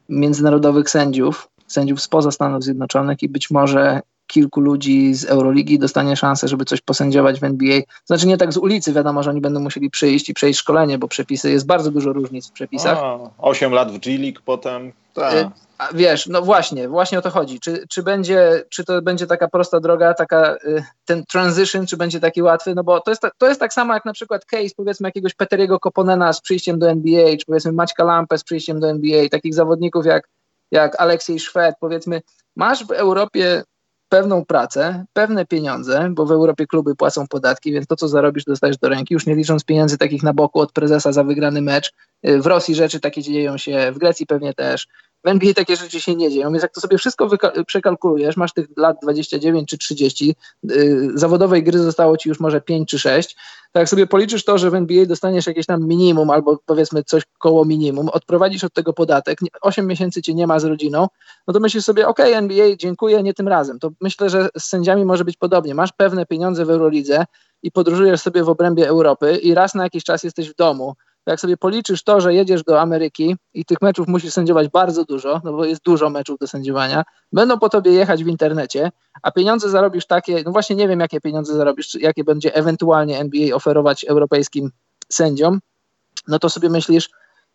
międzynarodowych sędziów sędziów spoza Stanów Zjednoczonych i być może kilku ludzi z Euroligi dostanie szansę, żeby coś posędziować w NBA. Znaczy nie tak z ulicy, wiadomo, że oni będą musieli przyjść i przejść szkolenie, bo przepisy, jest bardzo dużo różnic w przepisach. O, 8 lat w G-League potem, tak. Y, wiesz, no właśnie, właśnie o to chodzi. Czy, czy, będzie, czy to będzie taka prosta droga, taka, y, ten transition, czy będzie taki łatwy, no bo to jest, to jest tak samo jak na przykład case, powiedzmy jakiegoś Peteriego Koponena z przyjściem do NBA, czy powiedzmy Maćka Lampę z przyjściem do NBA, takich zawodników jak jak Aleksiej Szwed, powiedzmy, masz w Europie pewną pracę, pewne pieniądze, bo w Europie kluby płacą podatki, więc to, co zarobisz, dostajesz do ręki, już nie licząc pieniędzy takich na boku od prezesa za wygrany mecz. W Rosji rzeczy takie dzieją się, w Grecji pewnie też. W NBA takie rzeczy się nie dzieją, więc jak to sobie wszystko przekalkulujesz, masz tych lat 29 czy 30, yy, zawodowej gry zostało ci już może 5 czy 6, to jak sobie policzysz to, że w NBA dostaniesz jakieś tam minimum albo powiedzmy coś koło minimum, odprowadzisz od tego podatek, 8 miesięcy cię nie ma z rodziną, no to myślisz sobie, ok, NBA, dziękuję, nie tym razem. To myślę, że z sędziami może być podobnie. Masz pewne pieniądze w Eurolidze i podróżujesz sobie w obrębie Europy i raz na jakiś czas jesteś w domu jak sobie policzysz to, że jedziesz do Ameryki i tych meczów musisz sędziować bardzo dużo, no bo jest dużo meczów do sędziowania, będą po tobie jechać w internecie, a pieniądze zarobisz takie, no właśnie nie wiem, jakie pieniądze zarobisz, jakie będzie ewentualnie NBA oferować europejskim sędziom, no to sobie myślisz,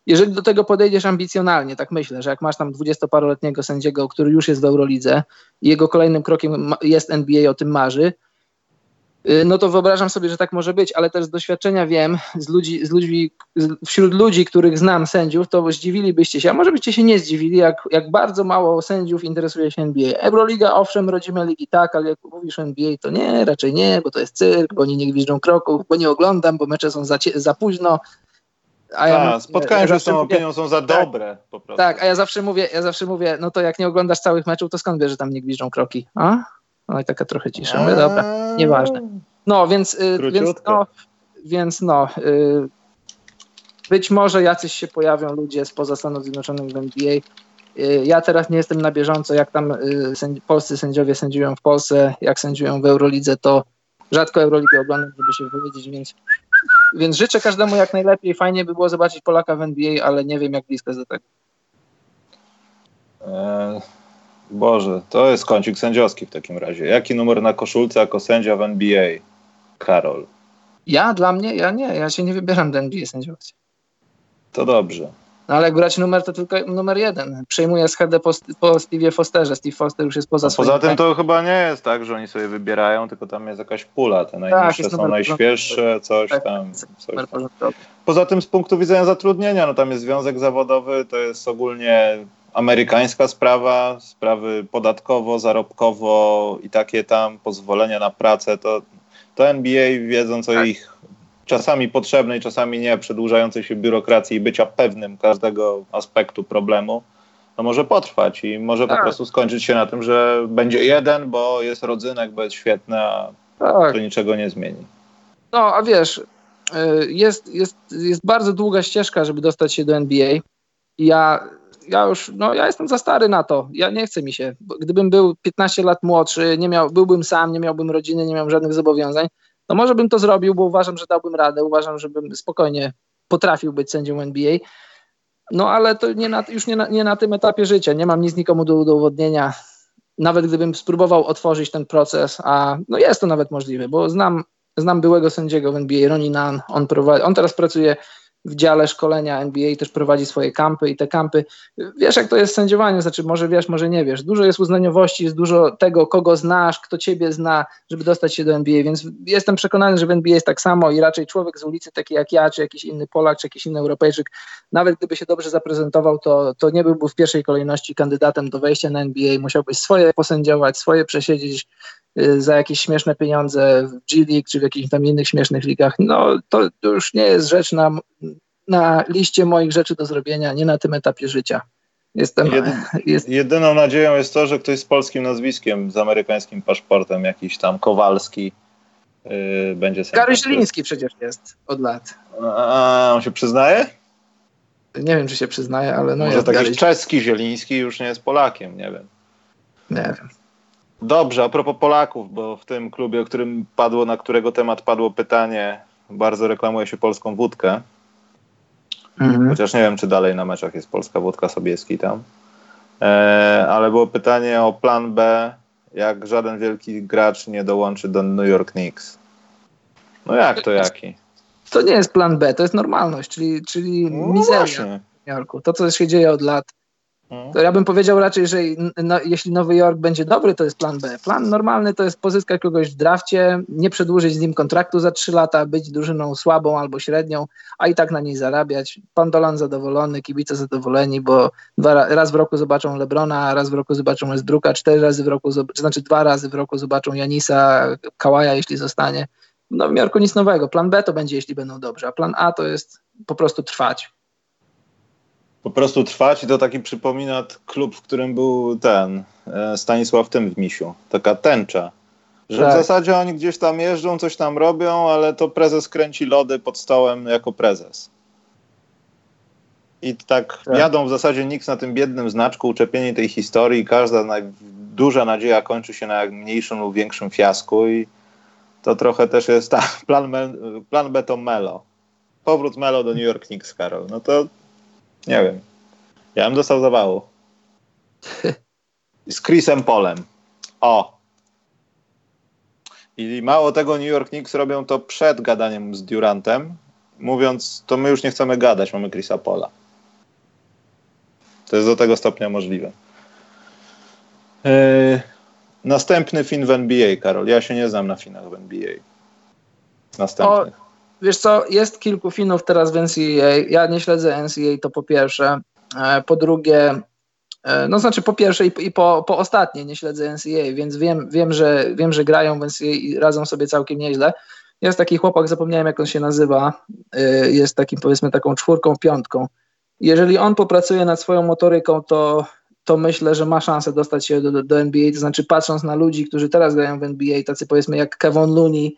jeżeli do tego podejdziesz ambicjonalnie, tak myślę, że jak masz tam dwudziestoparoletniego sędziego, który już jest w Eurolidze i jego kolejnym krokiem jest NBA, o tym marzy, no to wyobrażam sobie, że tak może być, ale też z doświadczenia wiem, z ludzi, z ludzi, wśród ludzi, których znam sędziów, to zdziwilibyście się, a może byście się nie zdziwili, jak, jak bardzo mało sędziów interesuje się NBA. Euroliga, owszem, rodzime ligi tak, ale jak mówisz NBA, to nie, raczej nie, bo to jest cyrk, bo oni nie gwiżdżą kroków, bo nie oglądam, bo mecze są za, za późno. A ja, tak, spotkałem się z tą opinią, są za tak, dobre po prostu. Tak, a ja zawsze mówię, ja zawsze mówię, no to jak nie oglądasz całych meczów, to skąd wiesz, że tam nie gwiżdżą kroki? A? No i taka trochę cisza. Mówię, dobra, nieważne. No, więc, y, więc no, więc no y, być może jacyś się pojawią ludzie spoza Stanów Zjednoczonych w NBA. Y, ja teraz nie jestem na bieżąco, jak tam polscy sędziowie sędziują w Polsce, jak sędziują w Eurolidze, to rzadko Euroligę oglądam, żeby się wypowiedzieć, więc, więc życzę każdemu jak najlepiej. Fajnie by było zobaczyć Polaka w NBA, ale nie wiem, jak blisko jest do tego. E, Boże, to jest kącik sędziowski w takim razie. Jaki numer na koszulce jako sędzia w NBA? Karol. Ja? Dla mnie? Ja nie. Ja się nie wybieram do NBA sędziować. To dobrze. No ale brać numer, to tylko numer jeden. Przejmuje schedę po, po Steve'ie Fosterze. Steve Foster już jest poza swoim... Poza tym to chyba nie jest tak, że oni sobie wybierają, tylko tam jest jakaś pula. Te tak, najniższe tak, są najświeższe, coś tak, tam. Coś tam. Poza tym z punktu widzenia zatrudnienia, no tam jest związek zawodowy, to jest ogólnie amerykańska sprawa, sprawy podatkowo, zarobkowo i takie tam pozwolenia na pracę, to, to NBA wiedząc o tak. ich czasami potrzebnej, czasami nie, przedłużającej się biurokracji i bycia pewnym każdego aspektu problemu, to może potrwać i może tak. po prostu skończyć się na tym, że będzie jeden, bo jest rodzynek, bo jest świetny, a tak. to niczego nie zmieni. No, a wiesz, y, jest, jest, jest bardzo długa ścieżka, żeby dostać się do NBA. Ja, ja już, no ja jestem za stary na to. Ja nie chcę mi się. Gdybym był 15 lat młodszy, nie miał, byłbym sam, nie miałbym rodziny, nie miałbym żadnych zobowiązań, no może bym to zrobił, bo uważam, że dałbym radę, uważam, żebym spokojnie potrafił być sędzią NBA. No ale to nie na, już nie na, nie na tym etapie życia. Nie mam nic nikomu do udowodnienia. Nawet gdybym spróbował otworzyć ten proces, a no jest to nawet możliwe, bo znam, znam byłego sędziego w NBA, Ronnie Nunn, on, prowadzi, on teraz pracuje w dziale szkolenia NBA też prowadzi swoje kampy i te kampy, wiesz jak to jest sędziowanie, znaczy może wiesz, może nie wiesz, dużo jest uznaniowości, jest dużo tego, kogo znasz, kto ciebie zna, żeby dostać się do NBA, więc jestem przekonany, że w NBA jest tak samo i raczej człowiek z ulicy, taki jak ja, czy jakiś inny Polak, czy jakiś inny Europejczyk, nawet gdyby się dobrze zaprezentował, to, to nie byłby w pierwszej kolejności kandydatem do wejścia na NBA, musiałbyś swoje posędziować, swoje przesiedzieć, za jakieś śmieszne pieniądze w G League czy w jakichś tam innych śmiesznych ligach, no to, to już nie jest rzecz na na liście moich rzeczy do zrobienia, nie na tym etapie życia. Jestem, jest... Jedyną nadzieją jest to, że ktoś z polskim nazwiskiem, z amerykańskim paszportem, jakiś tam Kowalski, yy, będzie. Gary Zieliński przecież jest od lat. A, on się przyznaje? Nie wiem, czy się przyznaje, ale no Może jest taki Gary... czeski Zieliński już nie jest Polakiem, nie wiem. Nie wiem. Dobrze, a propos Polaków, bo w tym klubie, o którym padło, na którego temat padło pytanie, bardzo reklamuje się polską wódkę. Mhm. Chociaż nie wiem, czy dalej na meczach jest polska wódka Sobieski tam. E, ale było pytanie o plan B, jak żaden wielki gracz nie dołączy do New York Knicks. No jak to jaki? To nie jest plan B, to jest normalność, czyli, czyli no mizeria właśnie. w New. To, co się dzieje od lat. To ja bym powiedział raczej, że no, jeśli Nowy Jork będzie dobry, to jest plan B. Plan normalny to jest pozyskać kogoś w drafcie, nie przedłużyć z nim kontraktu za trzy lata, być drużyną słabą albo średnią, a i tak na niej zarabiać. Pan Dolan zadowolony, kibice zadowoleni, bo dwa, raz w roku zobaczą Lebrona, raz w roku zobaczą Westbrooka, cztery razy w roku, znaczy dwa razy w roku zobaczą Janisa, Kałaja, jeśli zostanie. W Nowym Jorku nic nowego. Plan B to będzie, jeśli będą dobrze, a plan A to jest po prostu trwać po prostu trwać i to taki przypomina klub, w którym był ten e, Stanisław Tym w Misiu. Taka tęcza. Że tak. w zasadzie oni gdzieś tam jeżdżą, coś tam robią, ale to prezes kręci lody pod stołem jako prezes. I tak, tak. jadą w zasadzie nikt na tym biednym znaczku, uczepieni tej historii. Każda naj, duża nadzieja kończy się na mniejszym lub większym fiasku i to trochę też jest tak, plan, plan B to Melo. Powrót Melo do New York Knicks, Karol. No to nie wiem. Ja bym dostał zawału. Z Chrisem Polem. O. I mało tego, New York Knicks robią to przed gadaniem z Durantem, mówiąc, to my już nie chcemy gadać, mamy Chrisa Pola. To jest do tego stopnia możliwe. Yy, następny fin w NBA, Karol. Ja się nie znam na finach w NBA. Następnych. O, wiesz co, jest kilku finów teraz w NCAA. Ja nie śledzę NCAA, to po pierwsze. E, po drugie, e, no znaczy po pierwsze i, po, po ostatnie nie śledzę NCAA, więc wiem, wiem, że, wiem, że grają w NCAA i radzą sobie całkiem nieźle. Jest taki chłopak, zapomniałem jak on się nazywa, e, jest takim powiedzmy taką czwórką, piątką. Jeżeli on popracuje nad swoją motoryką, to, to myślę, że ma szansę dostać się do, do, do NBA, to znaczy patrząc na ludzi, którzy teraz grają w NBA, tacy powiedzmy jak Kevin Looney,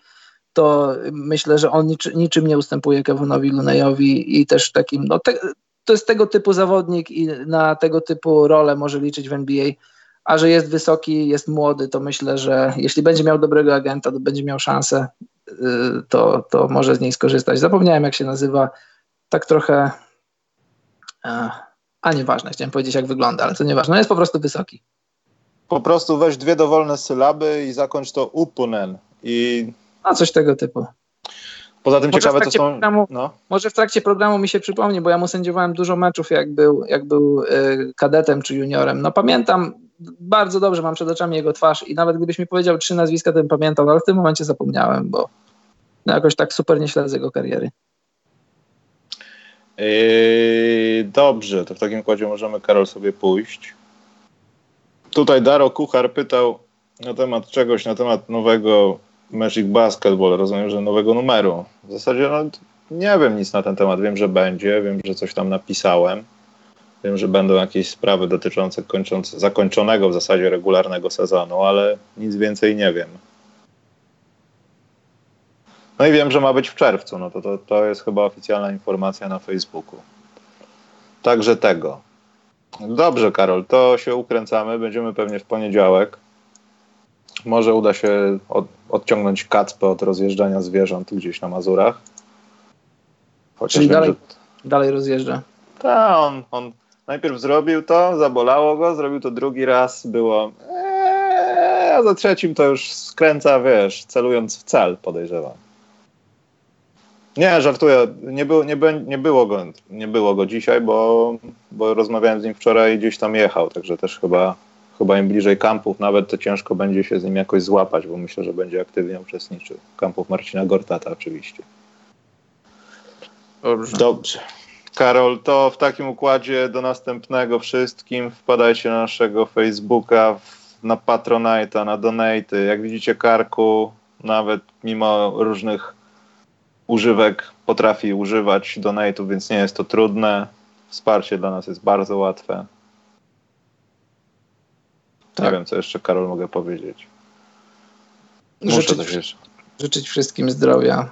to myślę, że on niczy, niczym nie ustępuje Kevonowi Lunejowi i też takim, no te, to jest tego typu zawodnik i na tego typu rolę może liczyć w NBA, a że jest wysoki, jest młody, to myślę, że jeśli będzie miał dobrego agenta, to będzie miał szansę, y, to, to może z niej skorzystać. Zapomniałem jak się nazywa, tak trochę A nieważne, chciałem powiedzieć jak wygląda, ale to nieważne. Jest po prostu wysoki. Po prostu weź dwie dowolne sylaby i zakończ to upunen. I... A coś tego typu. Poza tym może ciekawe to są... Programu, no. Może w trakcie programu mi się przypomni, bo ja mu sędziowałem dużo meczów, jak był, jak był y, kadetem czy juniorem. No pamiętam bardzo dobrze, mam przed oczami jego twarz i nawet gdybyś mi powiedział trzy nazwiska, to bym pamiętał, ale w tym momencie zapomniałem, bo no jakoś tak super nie śledzę jego kariery. Yy, dobrze, to w takim układzie możemy, Karol, sobie pójść. Tutaj Daro Kuchar pytał na temat czegoś, na temat nowego Magic Basketball, rozumiem, że nowego numeru. W zasadzie no, nie wiem nic na ten temat. Wiem, że będzie, wiem, że coś tam napisałem. Wiem, że będą jakieś sprawy dotyczące kończące, zakończonego w zasadzie regularnego sezonu, ale nic więcej nie wiem. No i wiem, że ma być w czerwcu. No to, to, to jest chyba oficjalna informacja na Facebooku. Także tego. Dobrze, Karol, to się ukręcamy. Będziemy pewnie w poniedziałek. Może uda się od, odciągnąć kacpę od rozjeżdżania zwierząt gdzieś na Mazurach. Chociaż Czyli wiem, dalej, że... dalej rozjeżdża. Tak, on, on najpierw zrobił to, zabolało go, zrobił to drugi raz, było eee, a za trzecim to już skręca, wiesz, celując w cel, podejrzewam. Nie, żartuję. Nie było, nie, nie, było, go, nie było go dzisiaj, bo, bo rozmawiałem z nim wczoraj i gdzieś tam jechał, także też chyba, chyba im bliżej kampów, nawet to ciężko będzie się z nim jakoś złapać, bo myślę, że będzie aktywnie uczestniczył. Kampów Marcina Gortata oczywiście. Dobrze. Dobrze. Karol, to w takim układzie do następnego wszystkim. Wpadajcie na naszego Facebooka, na Patronite'a, na Donaty. Jak widzicie, Karku, nawet mimo różnych używek potrafi używać donate'ów, więc nie jest to trudne. Wsparcie dla nas jest bardzo łatwe. Tak. Nie wiem, co jeszcze, Karol, mogę powiedzieć. Muszę życzyć, coś jeszcze. życzyć wszystkim zdrowia.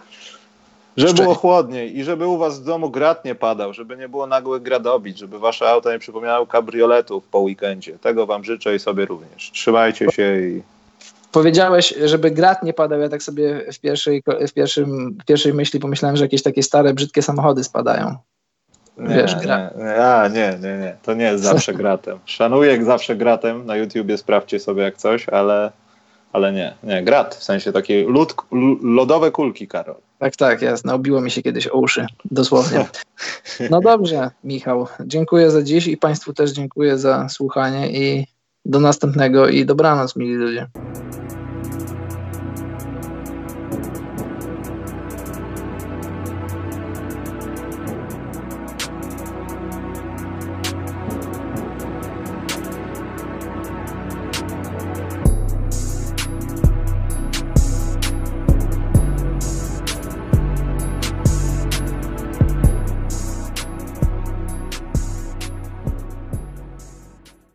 Żeby było chłodniej i żeby u was w domu grat nie padał, żeby nie było nagłych gradobić, żeby wasze auto nie przypominało kabrioletów po weekendzie. Tego wam życzę i sobie również. Trzymajcie się i Powiedziałeś, żeby grat nie padał. Ja tak sobie w pierwszej, w pierwszym, w pierwszej myśli pomyślałem, że jakieś takie stare, brzydkie samochody spadają. Nie, Wiesz, gra... nie, a, nie, nie, nie. To nie jest zawsze gratem. Szanuję jak zawsze gratem. Na YouTubie sprawdźcie sobie jak coś, ale, ale nie, nie. Grat, w sensie takie lód, lodowe kulki, Karol. Tak, tak, jasne. Obiło mi się kiedyś o uszy, dosłownie. No dobrze, Michał. Dziękuję za dziś i Państwu też dziękuję za słuchanie i do następnego i dobranoc, mili ludzie.